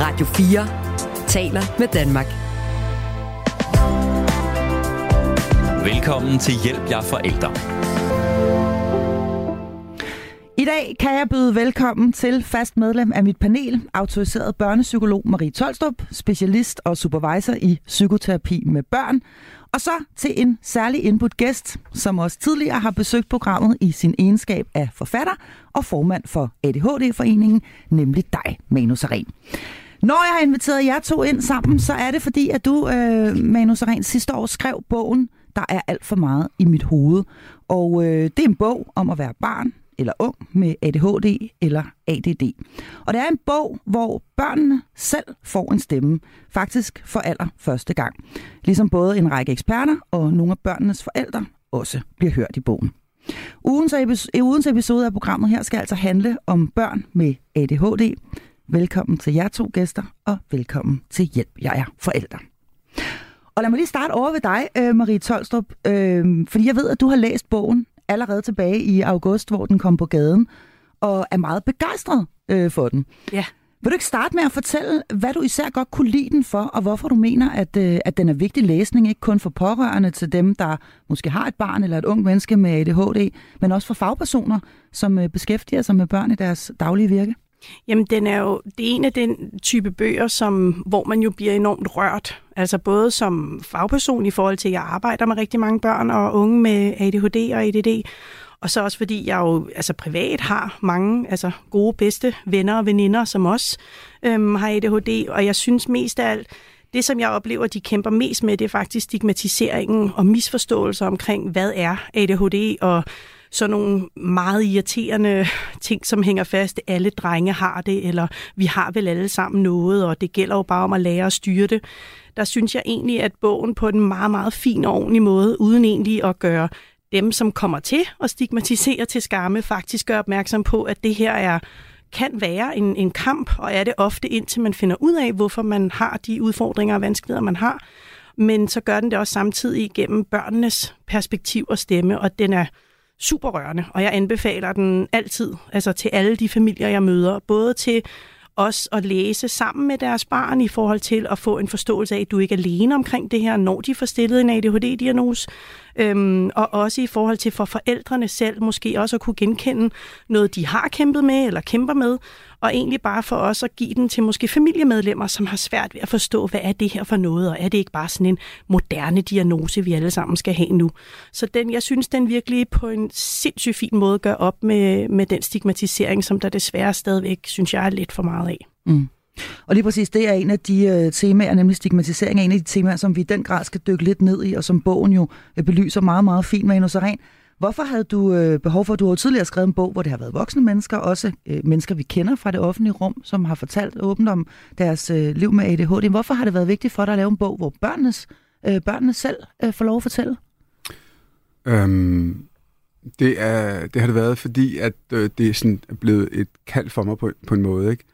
Radio 4 taler med Danmark. Velkommen til Hjælp jer forældre. I dag kan jeg byde velkommen til fast medlem af mit panel, autoriseret børnepsykolog Marie Tolstrup, specialist og supervisor i psykoterapi med børn, og så til en særlig input gæst, som også tidligere har besøgt programmet i sin egenskab af forfatter og formand for ADHD-foreningen, nemlig dig, Manu Saren. Når jeg har inviteret jer to ind sammen, så er det fordi, at du, øh, Manu Seren, sidste år skrev bogen Der er alt for meget i mit hoved. Og øh, det er en bog om at være barn, eller ung med ADHD eller ADD. Og det er en bog, hvor børnene selv får en stemme, faktisk for aller første gang. Ligesom både en række eksperter og nogle af børnenes forældre også bliver hørt i bogen. Ugens episode af programmet her skal altså handle om børn med ADHD. Velkommen til jer to gæster, og velkommen til Hjælp, jeg er forældre. Og lad mig lige starte over ved dig, øh, Marie Tolstrup, øh, fordi jeg ved, at du har læst bogen allerede tilbage i august, hvor den kom på gaden, og er meget begejstret øh, for den. Ja. Vil du ikke starte med at fortælle, hvad du især godt kunne lide den for, og hvorfor du mener, at, øh, at den er vigtig læsning, ikke kun for pårørende til dem, der måske har et barn eller et ung menneske med ADHD, men også for fagpersoner, som øh, beskæftiger sig med børn i deres daglige virke? Jamen, den er jo, det er en af den type bøger, som, hvor man jo bliver enormt rørt. Altså både som fagperson i forhold til, at jeg arbejder med rigtig mange børn og unge med ADHD og ADD, og så også fordi jeg jo altså privat har mange altså gode, bedste venner og veninder, som også øhm, har ADHD, og jeg synes mest af alt, det som jeg oplever, de kæmper mest med, det er faktisk stigmatiseringen og misforståelser omkring, hvad er ADHD, og sådan nogle meget irriterende ting, som hænger fast. Alle drenge har det, eller vi har vel alle sammen noget, og det gælder jo bare om at lære at styre det. Der synes jeg egentlig, at bogen på en meget, meget fin og ordentlig måde, uden egentlig at gøre dem, som kommer til at stigmatisere til skamme, faktisk gør opmærksom på, at det her er kan være en, en kamp, og er det ofte indtil man finder ud af, hvorfor man har de udfordringer og vanskeligheder, man har. Men så gør den det også samtidig gennem børnenes perspektiv og stemme, og den er super rørende, og jeg anbefaler den altid, altså til alle de familier, jeg møder, både til os at læse sammen med deres barn i forhold til at få en forståelse af, at du ikke er alene omkring det her, når de får stillet en ADHD-diagnose, øhm, og også i forhold til for forældrene selv måske også at kunne genkende noget, de har kæmpet med eller kæmper med, og egentlig bare for os at give den til måske familiemedlemmer, som har svært ved at forstå, hvad er det her for noget, og er det ikke bare sådan en moderne diagnose, vi alle sammen skal have nu. Så den, jeg synes, den virkelig på en sindssygt fin måde gør op med, med den stigmatisering, som der desværre stadigvæk, synes jeg, er lidt for meget af. Mm. Og lige præcis det er en af de øh, temaer, nemlig stigmatisering er en af de temaer, som vi i den grad skal dykke lidt ned i, og som bogen jo øh, belyser meget, meget fint med Enos Ren. Hvorfor havde du øh, behov for, at du har tidligere skrevet en bog, hvor det har været voksne mennesker, også øh, mennesker, vi kender fra det offentlige rum, som har fortalt åbent om deres øh, liv med ADHD. Hvorfor har det været vigtigt for dig at lave en bog, hvor børnenes, øh, børnene selv øh, får lov at fortælle? Øhm, det, er, det har det været, fordi at øh, det er sådan blevet et kald for mig på, på en måde, ikke?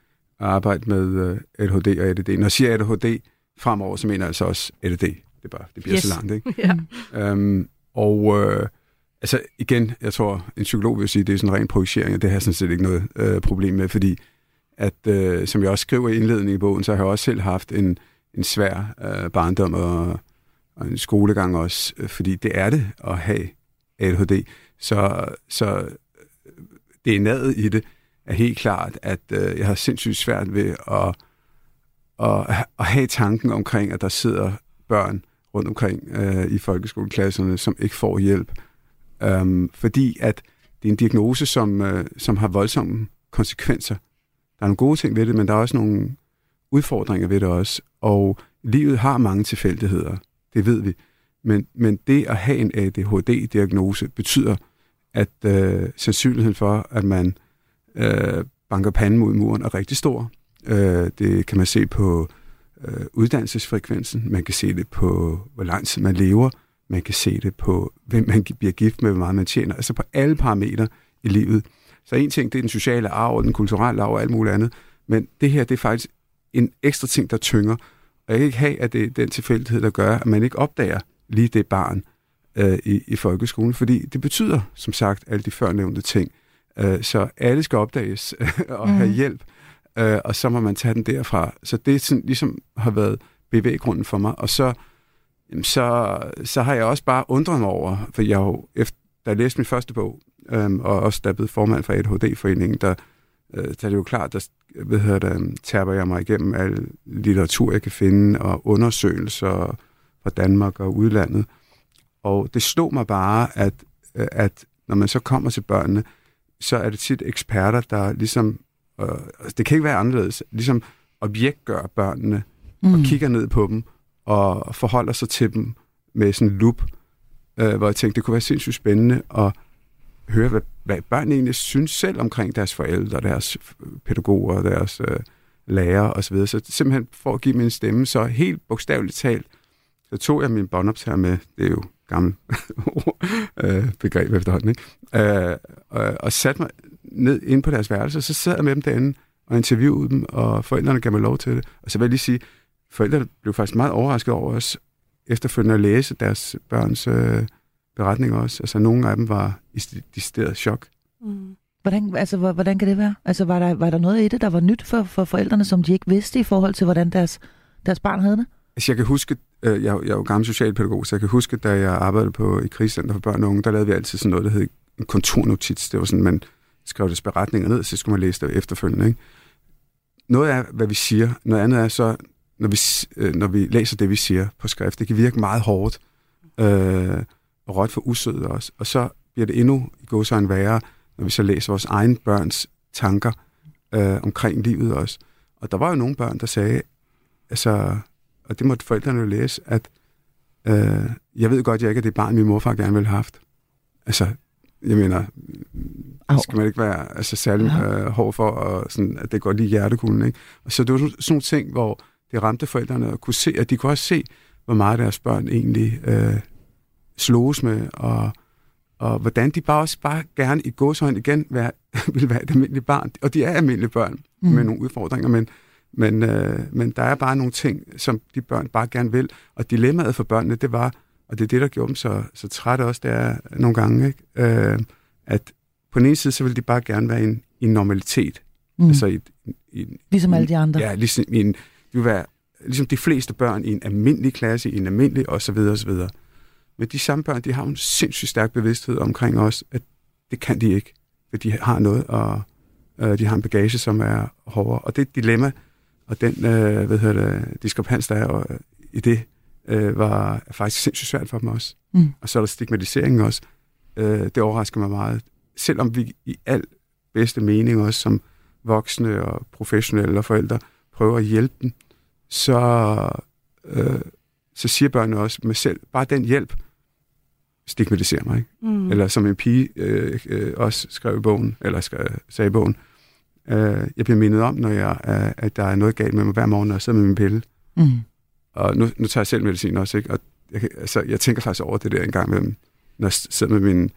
At arbejde med øh, ADHD og ADD. Når jeg siger ADHD fremover, så mener jeg altså også ADD. Det, er bare, det bliver yes. så langt, ikke? ja. Øhm, og øh, altså igen, jeg tror, en psykolog vil sige, at det er sådan en ren projicering, og det har jeg sådan set ikke noget øh, problem med, fordi at, øh, som jeg også skriver i indledningen i bogen, så har jeg også selv haft en, en svær øh, barndom og, og en skolegang også, øh, fordi det er det at have ADHD. Så, så øh, det er nadet i det er helt klart, at øh, jeg har sindssygt svært ved at, at, at have tanken omkring, at der sidder børn rundt omkring øh, i folkeskoleklasserne, som ikke får hjælp. Øhm, fordi at det er en diagnose, som, øh, som har voldsomme konsekvenser. Der er nogle gode ting ved det, men der er også nogle udfordringer ved det også. Og livet har mange tilfældigheder, det ved vi. Men, men det at have en ADHD-diagnose betyder, at øh, sandsynligheden for, at man øh, banker panden mod muren, er rigtig stor. Øh, det kan man se på øh, uddannelsesfrekvensen, man kan se det på, hvor lang tid man lever, man kan se det på, hvem man bliver gift med, hvor meget man tjener, altså på alle parametre i livet. Så en ting, det er den sociale arv, den kulturelle arv og alt muligt andet, men det her, det er faktisk en ekstra ting, der tynger. Og jeg kan ikke have, at det er den tilfældighed, der gør, at man ikke opdager lige det barn øh, i, i folkeskolen, fordi det betyder, som sagt, alle de førnævnte ting. Øh, så alle skal opdages og mm. have hjælp. øh, og så må man tage den derfra. Så det sådan, ligesom har været bevæggrunden for mig. Og så, så, så har jeg også bare undret mig over, for jeg jo, efter, da jeg læste min første bog, øhm, og også da jeg blev formand for ADHD-foreningen, der, øh, der er det jo klart, der hvad hedder det, taber jeg mig igennem al litteratur, jeg kan finde, og undersøgelser fra Danmark og udlandet. Og det stod mig bare, at, øh, at når man så kommer til børnene, så er det tit eksperter, der ligesom, øh, det kan ikke være anderledes, ligesom objektgør børnene, mm. og kigger ned på dem, og forholder sig til dem med sådan en loop, øh, hvor jeg tænkte, det kunne være sindssygt spændende at høre, hvad, hvad børn egentlig synes selv omkring deres forældre, deres øh, pædagoger, deres øh, lærere osv. Så simpelthen for at give min stemme, så helt bogstaveligt talt, så tog jeg min båndoptager med, det er jo gammel øh, begreb efterhånden, ikke? Øh, og, og satte mig ned ind på deres værelse, og så sad jeg med dem derinde og interviewede dem, og forældrene gav mig lov til det. Og så vil jeg lige sige, forældrene blev faktisk meget overrasket over os efterfølgende at læse deres børns øh, beretninger også. Altså nogle af dem var i decideret chok. Mm. Hvordan, altså, hvordan kan det være? Altså, var der, var der noget i det, der var nyt for, for forældrene, som de ikke vidste i forhold til, hvordan deres, deres barn havde det? Altså, jeg kan huske, øh, jeg, jeg er jo gammel socialpædagog, så jeg kan huske, da jeg arbejdede på i krisecenter for børn og unge, der lavede vi altid sådan noget, der hed en konturnotits. Det var sådan, man skrev det beretninger ned, så skulle man læse det efterfølgende. Ikke? Noget er, hvad vi siger. Noget andet er så, når vi, øh, når vi læser det, vi siger på skrift. Det kan virke meget hårdt øh, og råt for usødet også. Og så bliver det endnu i godsøjne værre, når vi så læser vores egen børns tanker øh, omkring livet også. Og der var jo nogle børn, der sagde, altså, og det måtte forældrene jo læse, at øh, jeg ved godt, jeg ikke er det barn, min morfar gerne ville have haft. Altså, jeg mener, Au. skal man ikke være altså, særlig øh, hård for, og sådan, at det går lige hjertekuglen. Ikke? Og så det var sådan nogle ting, hvor det ramte forældrene at kunne se, at de kunne også se, hvor meget deres børn egentlig øh, sloges med, og, og hvordan de bare også bare gerne i gåshøjden igen være, vil være et almindeligt barn. Og de er almindelige børn mm. med nogle udfordringer, men, men, øh, men der er bare nogle ting, som de børn bare gerne vil. Og dilemmaet for børnene, det var, og det er det, der gjorde dem så, så trætte også, det er nogle gange, ikke? Øh, at på den ene side, så vil de bare gerne være i en, i en normalitet. Mm. Altså i, i, ligesom alle de andre. Ja, ligesom i en, vil være ligesom de fleste børn i en almindelig klasse, i en almindelig osv. osv. Men de samme børn, de har en sindssygt stærk bevidsthed omkring os, at det kan de ikke, for de har noget, og øh, de har en bagage, som er hårdere. Og det dilemma, og den øh, hvad hedder det, diskrepans, der er og, i det, øh, var faktisk sindssygt svært for dem også. Mm. Og så er der stigmatiseringen også. Øh, det overrasker mig meget. Selvom vi i al bedste mening også som voksne og professionelle og forældre prøver at hjælpe dem, så, øh, så siger børnene også med selv, bare den hjælp stigmatiserer mig. Ikke? Mm. Eller som en pige øh, øh, også skrev i bogen, eller skrev, sagde i bogen, øh, jeg bliver mindet om, når jeg, øh, at der er noget galt med mig hver morgen, når jeg sidder med min pille. Mm. Og nu, nu tager jeg selv medicin også, ikke? og jeg, altså, jeg tænker faktisk over det der en gang imellem, når jeg sidder med min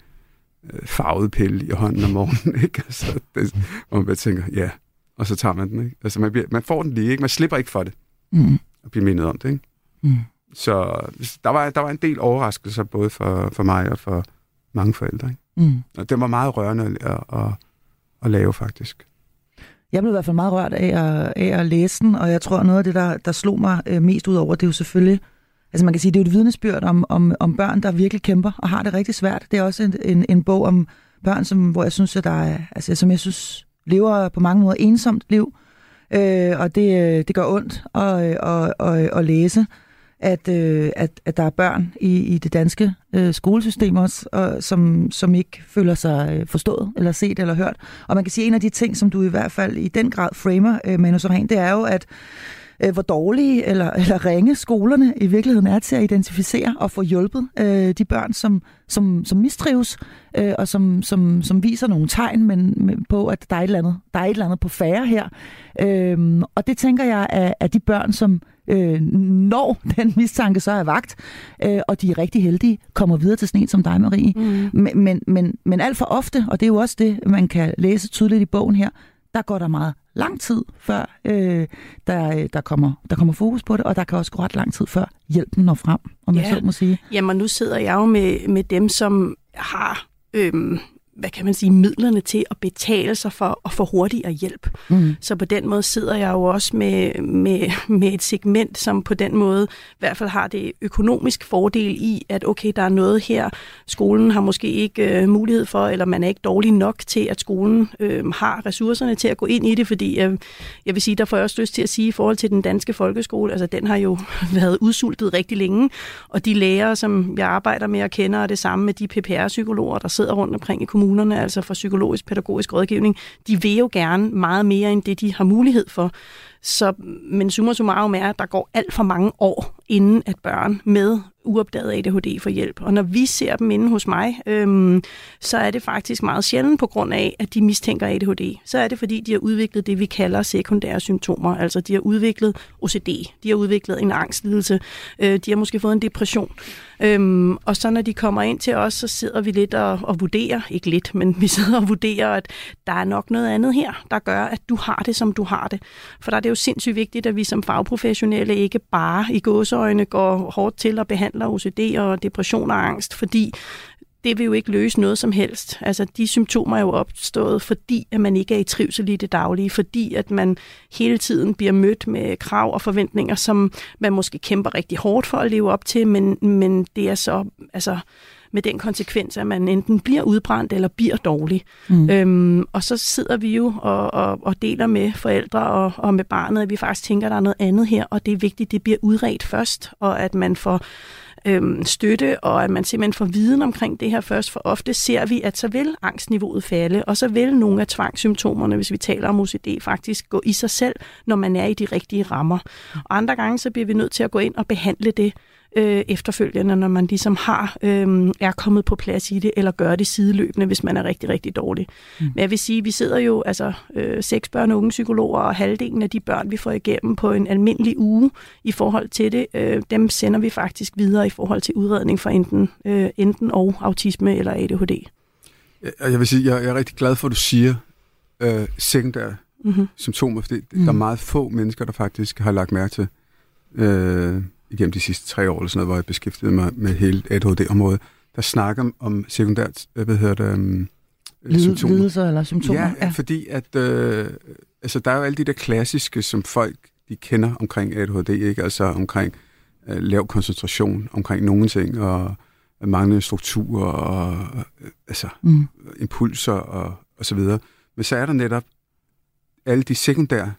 øh, farvede pille i hånden om morgenen, ikke? Altså, det, hvor man tænker, ja, og så tager man den, ikke? Altså, man, bliver, man får den lige, ikke? Man slipper ikke for det mm. og blive mindet om det. Ikke? Mm. Så der var, der var en del overraskelser, både for, for mig og for mange forældre. Ikke? Mm. Og det var meget rørende at, at, at lave, faktisk. Jeg blev i hvert fald meget rørt af at, af at læse den, og jeg tror, noget af det, der, der slog mig øh, mest ud over, det er jo selvfølgelig, altså man kan sige, det er jo et vidnesbyrd om, om, om børn, der virkelig kæmper og har det rigtig svært. Det er også en, en, en bog om børn, som, hvor jeg synes, at der er, altså, som jeg synes lever på mange måder ensomt liv, øh, øh, og det, øh, det gør ondt øh, at, at, at, at læse, at, øh, at, at der er børn i, i det danske øh, skolesystem også, og, som, som ikke føler sig øh, forstået, eller set, eller hørt. Og man kan sige, at en af de ting, som du i hvert fald i den grad framer, øh, Manu Soren, det er jo, at øh, hvor dårlige eller, eller ringe skolerne i virkeligheden er til at identificere og få hjulpet øh, de børn, som, som, som mistrives, øh, og som, som, som viser nogle tegn men, men på, at der er, et eller andet, der er et eller andet på færre her. Øh, og det tænker jeg er, er de børn, som øh, når den mistanke så er vagt, øh, og de er rigtig heldige, kommer videre til sådan en som dig, Marie. Mm. Men, men, men, men alt for ofte, og det er jo også det, man kan læse tydeligt i bogen her, der går der meget lang tid, før øh, der, der, kommer, der kommer fokus på det, og der kan også gå ret lang tid, før hjælpen når frem, om ja. jeg så må sige. Jamen, nu sidder jeg jo med, med dem, som har øhm, hvad kan man sige, midlerne til at betale sig for at få hurtigere hjælp. Mm. Så på den måde sidder jeg jo også med, med, med et segment, som på den måde i hvert fald har det økonomisk fordel i, at okay, der er noget her, skolen har måske ikke øh, mulighed for, eller man er ikke dårlig nok til, at skolen øh, har ressourcerne til at gå ind i det, fordi øh, jeg vil sige, der får jeg også lyst til at sige, i forhold til den danske folkeskole, altså den har jo været udsultet rigtig længe, og de lærere, som jeg arbejder med og kender, er det samme med de PPR-psykologer, der sidder rundt omkring i kommunerne, altså fra psykologisk pædagogisk rådgivning, de vil jo gerne meget mere end det, de har mulighed for. Så, men summa summarum er, at der går alt for mange år, inden at børn med uopdaget ADHD for hjælp. Og når vi ser dem inde hos mig, øhm, så er det faktisk meget sjældent på grund af, at de mistænker ADHD. Så er det, fordi de har udviklet det, vi kalder sekundære symptomer. Altså de har udviklet OCD, de har udviklet en angstlidelse, øh, de har måske fået en depression. Øhm, og så når de kommer ind til os, så sidder vi lidt og, og vurderer, ikke lidt, men vi sidder og vurderer, at der er nok noget andet her, der gør, at du har det, som du har det. For der er det jo sindssygt vigtigt, at vi som fagprofessionelle ikke bare i gåseøjne går hårdt til at behandle OCD og depression og angst, fordi det vil jo ikke løse noget som helst. Altså, de symptomer er jo opstået, fordi at man ikke er i trivsel i det daglige, fordi at man hele tiden bliver mødt med krav og forventninger, som man måske kæmper rigtig hårdt for at leve op til, men, men det er så, altså, med den konsekvens, at man enten bliver udbrændt eller bliver dårlig. Mm. Øhm, og så sidder vi jo og, og, og deler med forældre og, og med barnet, at vi faktisk tænker, at der er noget andet her, og det er vigtigt, at det bliver udredt først, og at man får øhm, støtte, og at man simpelthen får viden omkring det her først, for ofte ser vi, at så vil angstniveauet falde, og så vil nogle af tvangssymptomerne, hvis vi taler om OCD, faktisk gå i sig selv, når man er i de rigtige rammer. Og andre gange, så bliver vi nødt til at gå ind og behandle det øh, efterfølgende, når man ligesom har øh, er kommet på plads i det, eller gør det sideløbende, hvis man er rigtig, rigtig dårlig. Mm. Men jeg vil sige, vi sidder jo altså øh, seks børn og unge psykologer, og halvdelen af de børn, vi får igennem på en almindelig uge i forhold til det, øh, dem sender vi faktisk videre i forhold til udredning for enten, øh, enten og autisme eller ADHD. Jeg vil sige, jeg er rigtig glad for, at du siger øh, sekundære mm-hmm. symptomer, fordi mm. der er meget få mennesker, der faktisk har lagt mærke til øh, igennem de sidste tre år, eller sådan noget, hvor jeg beskæftigede mig med hele ADHD-området, der snakker om sekundært, hvad hedder det, um, Lid, symptomer. Lidelser eller symptomer? Ja, ja. fordi at, øh, altså der er jo alle de der klassiske, som folk de kender omkring ADHD, ikke? Altså omkring øh, lav koncentration, omkring nogle ting, og manglende struktur, og øh, altså mm. impulser, og, og så videre. Men så er der netop alle de sekundære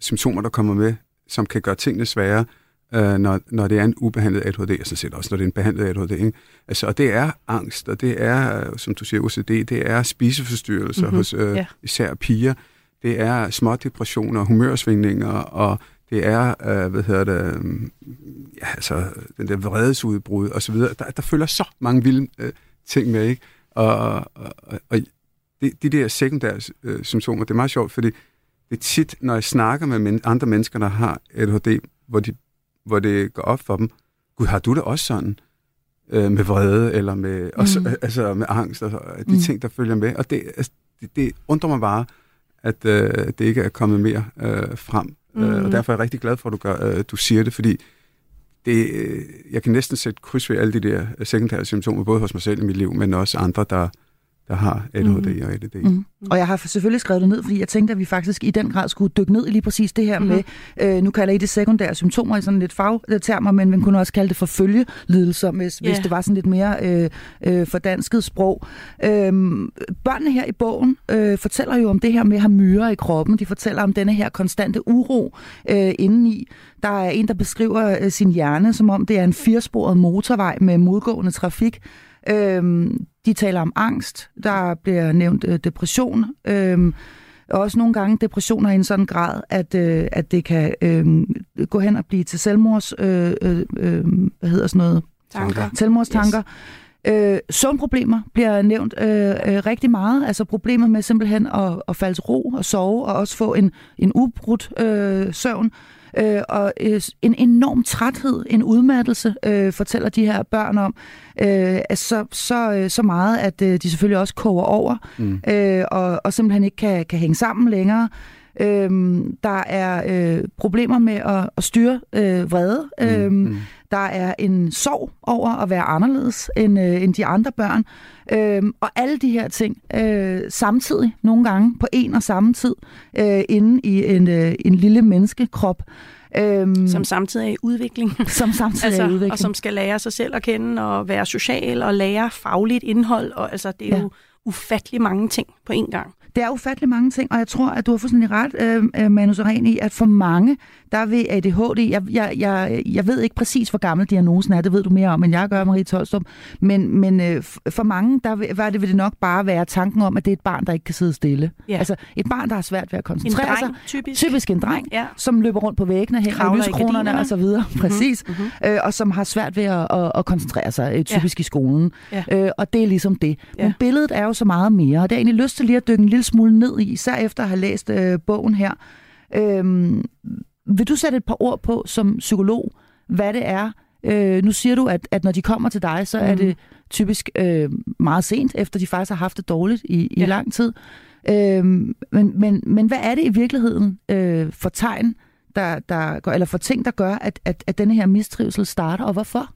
symptomer, der kommer med, som kan gøre tingene svære, øh, når, når det er en ubehandlet ADHD, og så set også, når det er en behandlet ADHD. Ikke? Altså, og det er angst, og det er, som du siger, OCD, det er spiseforstyrrelser mm-hmm. hos øh, yeah. især piger. Det er små depressioner, humørsvingninger, og det er, øh, hvad hedder det, øh, ja, altså, den der vredesudbrud og så videre. Der, der følger så mange vilde øh, ting med, ikke? Og, og, og, og de, de der sekundære øh, symptomer, det er meget sjovt, fordi det er tit, når jeg snakker med men, andre mennesker, der har ADHD, hvor de hvor det går op for dem, gud, har du det også sådan? Øh, med vrede, eller med, mm. også, altså, med angst, og de mm. ting, der følger med. Og det, altså, det, det undrer mig bare, at øh, det ikke er kommet mere øh, frem. Mm. Øh, og mm. derfor er jeg rigtig glad for, at du, gør, øh, du siger det, fordi det, øh, jeg kan næsten sætte kryds ved alle de der sekundære symptomer, både hos mig selv i mit liv, men også andre, der, der har ADHD mm. og ADD. Mm. Og jeg har selvfølgelig skrevet det ned, fordi jeg tænkte, at vi faktisk i den grad skulle dykke ned i lige præcis det her mm. med, øh, nu kalder I det sekundære symptomer i sådan lidt fagtermer, men man kunne også kalde det for følgelidelser, hvis, yeah. hvis det var sådan lidt mere øh, øh, fordansket sprog. Øh, børnene her i bogen øh, fortæller jo om det her med at have myrer i kroppen. De fortæller om denne her konstante uro øh, indeni. Der er en, der beskriver øh, sin hjerne, som om det er en firesporet motorvej med modgående trafik. Øhm, de taler om angst, der bliver nævnt øh, depression, øhm, også nogle gange depressioner i en sådan grad, at, øh, at det kan øh, gå hen og blive til selvmords, øh, øh, øh, hvad hedder sådan noget? Tanker. Selvmordstanker. Yes. Øh, søvnproblemer bliver nævnt øh, øh, rigtig meget. Altså problemet med simpelthen at, at falde til ro og sove, og også få en, en ubrudt øh, søvn øh, og øh, en enorm træthed, en udmattelse, øh, fortæller de her børn om, øh, så, så, øh, så meget, at øh, de selvfølgelig også koger over, mm. øh, og, og simpelthen ikke kan, kan hænge sammen længere. Øhm, der er øh, problemer med at, at styre øh, vrede. Mm. Øhm, mm. Der er en sorg over at være anderledes end, øh, end de andre børn. Øh, og alle de her ting øh, samtidig, nogle gange på en og samme tid, øh, inde i en, øh, en lille menneskekrop. Øhm, som samtidig er i udvikling. Som samtidig altså, er i altså, udvikling. Og som skal lære sig selv at kende og være social og lære fagligt indhold. Og altså, det er ja. jo ufattelig mange ting på én gang. Det er ufattelig mange ting, og jeg tror, at du har fuldstændig ret, øh, øh Manu Seren, i, at for mange, der vil ADHD, jeg, jeg, jeg, jeg ved ikke præcis, hvor gammel diagnosen er, det ved du mere om, end jeg gør, Marie Tolstrup, men, men øh, for mange, der vil, var det, vil det nok bare være tanken om, at det er et barn, der ikke kan sidde stille. Ja. Altså et barn, der har svært ved at koncentrere en dreng, sig. Typisk. Typisk en dreng, ja. som løber rundt på væggene, hænger i lyskronerne og så videre, mm-hmm. præcis, mm-hmm. Øh, og som har svært ved at, at, at koncentrere sig, øh, typisk ja. i skolen. Ja. Øh, og det er ligesom det. Ja. Men billedet er jo så meget mere, og det er egentlig lyst til lige at dykke en lille smule ned i, især efter at have læst øh, bogen her. Øhm, vil du sætte et par ord på som psykolog, hvad det er? Øh, nu siger du, at, at når de kommer til dig, så mm. er det typisk øh, meget sent, efter de faktisk har haft det dårligt i, i ja. lang tid. Øh, men, men, men hvad er det i virkeligheden øh, for tegn, der, der, eller for ting, der gør, at, at, at denne her mistrivsel starter, og hvorfor?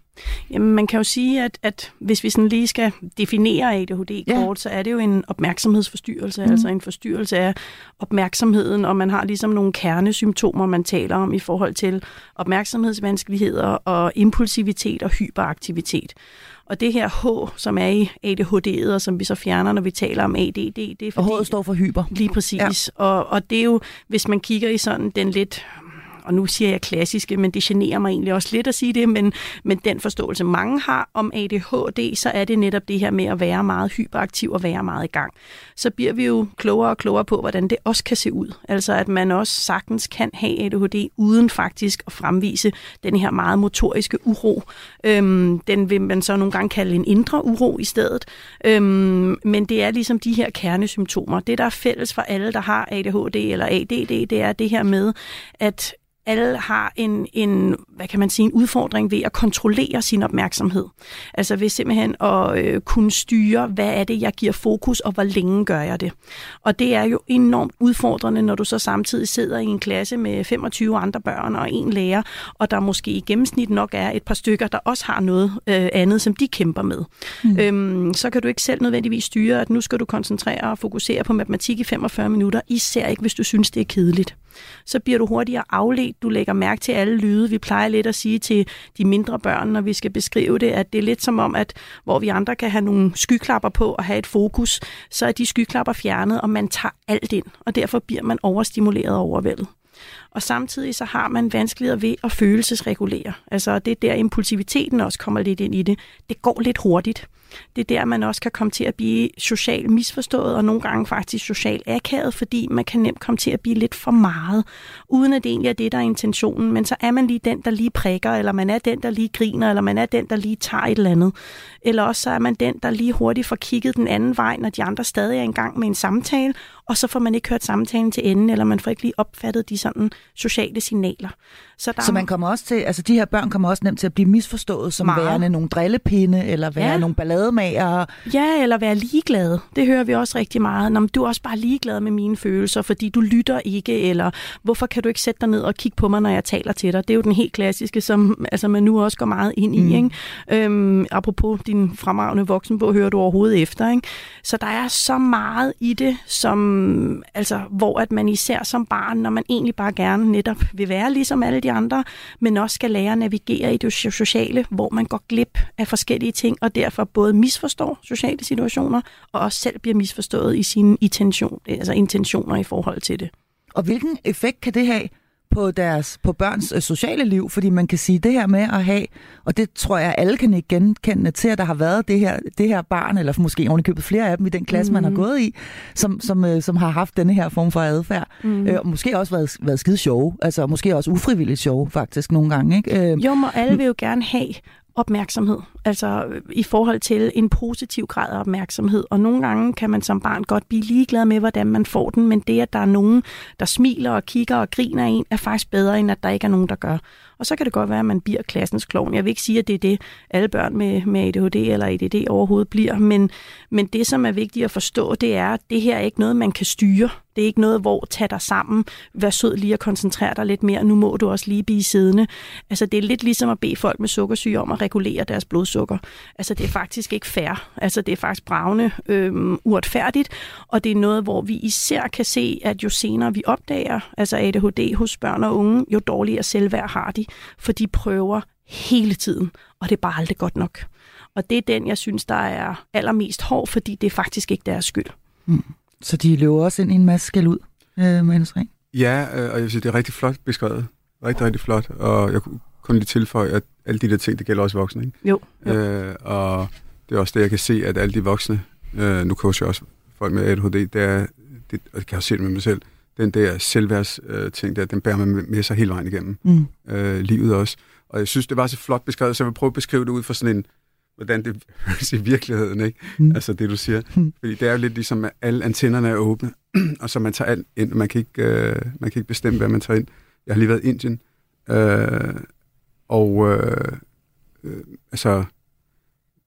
Jamen, man kan jo sige, at, at hvis vi sådan lige skal definere ADHD kort, ja. så er det jo en opmærksomhedsforstyrrelse, mm. altså en forstyrrelse af opmærksomheden, og man har ligesom nogle kernesymptomer, man taler om i forhold til opmærksomhedsvanskeligheder og impulsivitet og hyperaktivitet. Og det her H, som er i ADHD, og som vi så fjerner, når vi taler om ADD, det er fordi... Og H står for hyper. Lige præcis. Ja. Og, og det er jo, hvis man kigger i sådan den lidt og nu siger jeg klassiske, men det generer mig egentlig også lidt at sige det, men, men den forståelse, mange har om ADHD, så er det netop det her med at være meget hyperaktiv og være meget i gang. Så bliver vi jo klogere og klogere på, hvordan det også kan se ud. Altså at man også sagtens kan have ADHD uden faktisk at fremvise den her meget motoriske uro. Øhm, den vil man så nogle gange kalde en indre uro i stedet. Øhm, men det er ligesom de her kernesymptomer. Det, der er fælles for alle, der har ADHD eller ADD, det er det her med, at alle har en, en, hvad kan man sige, en udfordring ved at kontrollere sin opmærksomhed. Altså ved simpelthen at øh, kunne styre, hvad er det, jeg giver fokus, og hvor længe gør jeg det. Og det er jo enormt udfordrende, når du så samtidig sidder i en klasse med 25 andre børn og en lærer, og der måske i gennemsnit nok er et par stykker, der også har noget øh, andet, som de kæmper med. Mm. Øhm, så kan du ikke selv nødvendigvis styre, at nu skal du koncentrere og fokusere på matematik i 45 minutter, især ikke, hvis du synes, det er kedeligt så bliver du hurtigere afledt. Du lægger mærke til alle lyde. Vi plejer lidt at sige til de mindre børn, når vi skal beskrive det, at det er lidt som om, at hvor vi andre kan have nogle skyklapper på og have et fokus, så er de skyklapper fjernet, og man tager alt ind, og derfor bliver man overstimuleret og overvældet. Og samtidig så har man vanskeligheder ved at følelsesregulere. Altså det er der impulsiviteten også kommer lidt ind i det. Det går lidt hurtigt. Det er der, man også kan komme til at blive socialt misforstået, og nogle gange faktisk socialt akavet, fordi man kan nemt komme til at blive lidt for meget, uden at det egentlig er det, der er intentionen. Men så er man lige den, der lige prikker, eller man er den, der lige griner, eller man er den, der lige tager et eller andet. Eller også så er man den, der lige hurtigt får kigget den anden vej, når de andre stadig er i gang med en samtale, og så får man ikke hørt samtalen til enden, eller man får ikke lige opfattet de sådan sociale signaler. Så, der så man kommer også til, altså de her børn kommer også nemt til at blive misforstået som meget. værende nogle drillepinde, eller være ja. nogle ballademager. Ja, eller være ligeglade. Det hører vi også rigtig meget. Nå, du er også bare ligeglad med mine følelser, fordi du lytter ikke, eller hvorfor kan du ikke sætte dig ned og kigge på mig, når jeg taler til dig? Det er jo den helt klassiske, som altså, man nu også går meget ind i. Mm. Ikke? Øhm, apropos din fremragende voksenbog, hører du overhovedet efter. Ikke? Så der er så meget i det, som, altså, hvor at man især som barn, når man egentlig bare gerne netop vil være ligesom alle de andre, men også skal lære at navigere i det sociale, hvor man går glip af forskellige ting, og derfor både misforstår sociale situationer, og også selv bliver misforstået i sine intention, altså intentioner i forhold til det. Og hvilken effekt kan det have på deres på børns øh, sociale liv, fordi man kan sige det her med at have, og det tror jeg alle kan ikke genkende til, at der har været det her, det her barn, eller måske ovenikøbet flere af dem i den klasse, mm. man har mhm. gået i, som, som, øh, som har haft denne her form for adfærd. Mm. Øh, og måske også været, været skide sjove, altså måske også ufrivilligt sjove faktisk nogle gange. Ikke? Øh, jo, men alle vil jo gerne have opmærksomhed, altså øh, i forhold til en positiv grad af opmærksomhed. Og nogle gange kan man som barn godt blive ligeglad med, hvordan man får den, men det, at der er nogen, der smiler og kigger og griner en, er faktisk bedre, end at der ikke er nogen, der gør. Og så kan det godt være, at man bliver klassens klovn. Jeg vil ikke sige, at det er det, alle børn med, med ADHD eller ADD overhovedet bliver, men, men det, som er vigtigt at forstå, det er, at det her er ikke noget, man kan styre Det er ikke noget, hvor tag dig sammen, vær sød lige at koncentrere dig lidt mere, nu må du også lige blive siddende. Altså det er lidt ligesom at bede folk med sukkersyge om at regulere deres blodsukker. Altså det er faktisk ikke fair. Altså det er faktisk bravende øhm, uretfærdigt, og det er noget, hvor vi især kan se, at jo senere vi opdager altså ADHD hos børn og unge, jo dårligere selvværd har de, for de prøver hele tiden, og det er bare aldrig godt nok. Og det er den, jeg synes, der er allermest hård, fordi det er faktisk ikke deres skyld. Mm. Så de løber også ind i en masse skæld ud, øh, Magnus Ring? Ja, øh, og jeg vil sige, det er rigtig flot beskrevet. Rigtig, rigtig flot. Og jeg kunne kun lige tilføje, at alle de der ting, det gælder også voksne, ikke? Jo. jo. Øh, og det er også det, jeg kan se, at alle de voksne, øh, nu coacher jeg også folk med ADHD, det er, det, og det kan jeg også se det med mig selv, den der selvværds øh, der, den bærer man med sig hele vejen igennem. Mm. Øh, livet også. Og jeg synes, det var så flot beskrevet, så jeg vil prøve at beskrive det ud fra sådan en, hvordan det høres i virkeligheden, ikke? Mm. Altså det, du siger. Mm. Fordi det er jo lidt ligesom, at alle antennerne er åbne, og så man tager alt ind, man kan ikke, øh, man kan ikke bestemme, hvad man tager ind. Jeg har lige været i Indien, øh, og øh, øh, altså,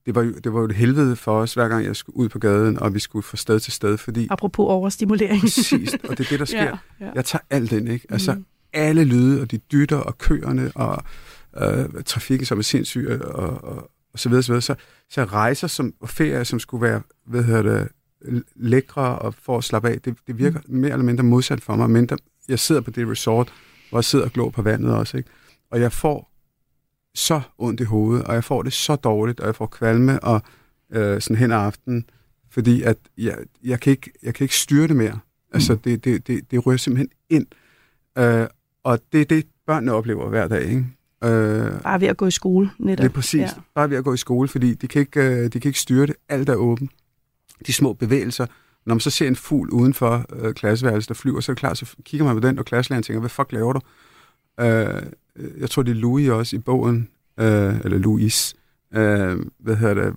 det var, jo, det var jo et helvede for os, hver gang jeg skulle ud på gaden, og vi skulle fra sted til sted, fordi... Apropos overstimulering. Præcis, og det er det, der sker. ja, ja. Jeg tager alt ind, ikke? Altså, mm. alle lyde, og de dytter, og køerne, og øh, trafikken, som er sindssyg, og, og, og så videre, så videre. Så, så rejser som, og ferier, som skulle være, hvad hedder det, lækre og for at slappe af, det, det virker mm. mere eller mindre modsat for mig. Mindre, jeg sidder på det resort, hvor jeg sidder og glår på vandet også, ikke? Og jeg får så ondt i hovedet, og jeg får det så dårligt, og jeg får kvalme og øh, sådan hen ad aftenen, fordi at jeg, jeg, kan ikke, jeg kan ikke styre det mere. Altså, mm. det, det, det, det rører simpelthen ind. Øh, og det er det, børnene oplever hver dag, ikke? Øh, bare ved at gå i skole, netop. Det er præcis. Ja. Bare ved at gå i skole, fordi de kan, ikke, øh, de kan ikke styre det. Alt er åbent. De små bevægelser. Når man så ser en fugl uden for øh, klasseværelset, der flyver, så er det klart, så kigger man på den, og klasselæreren tænker, hvad fuck laver du? Øh, jeg tror, det er Louis også i bogen, øh, eller Louis, øh, hvad hedder det,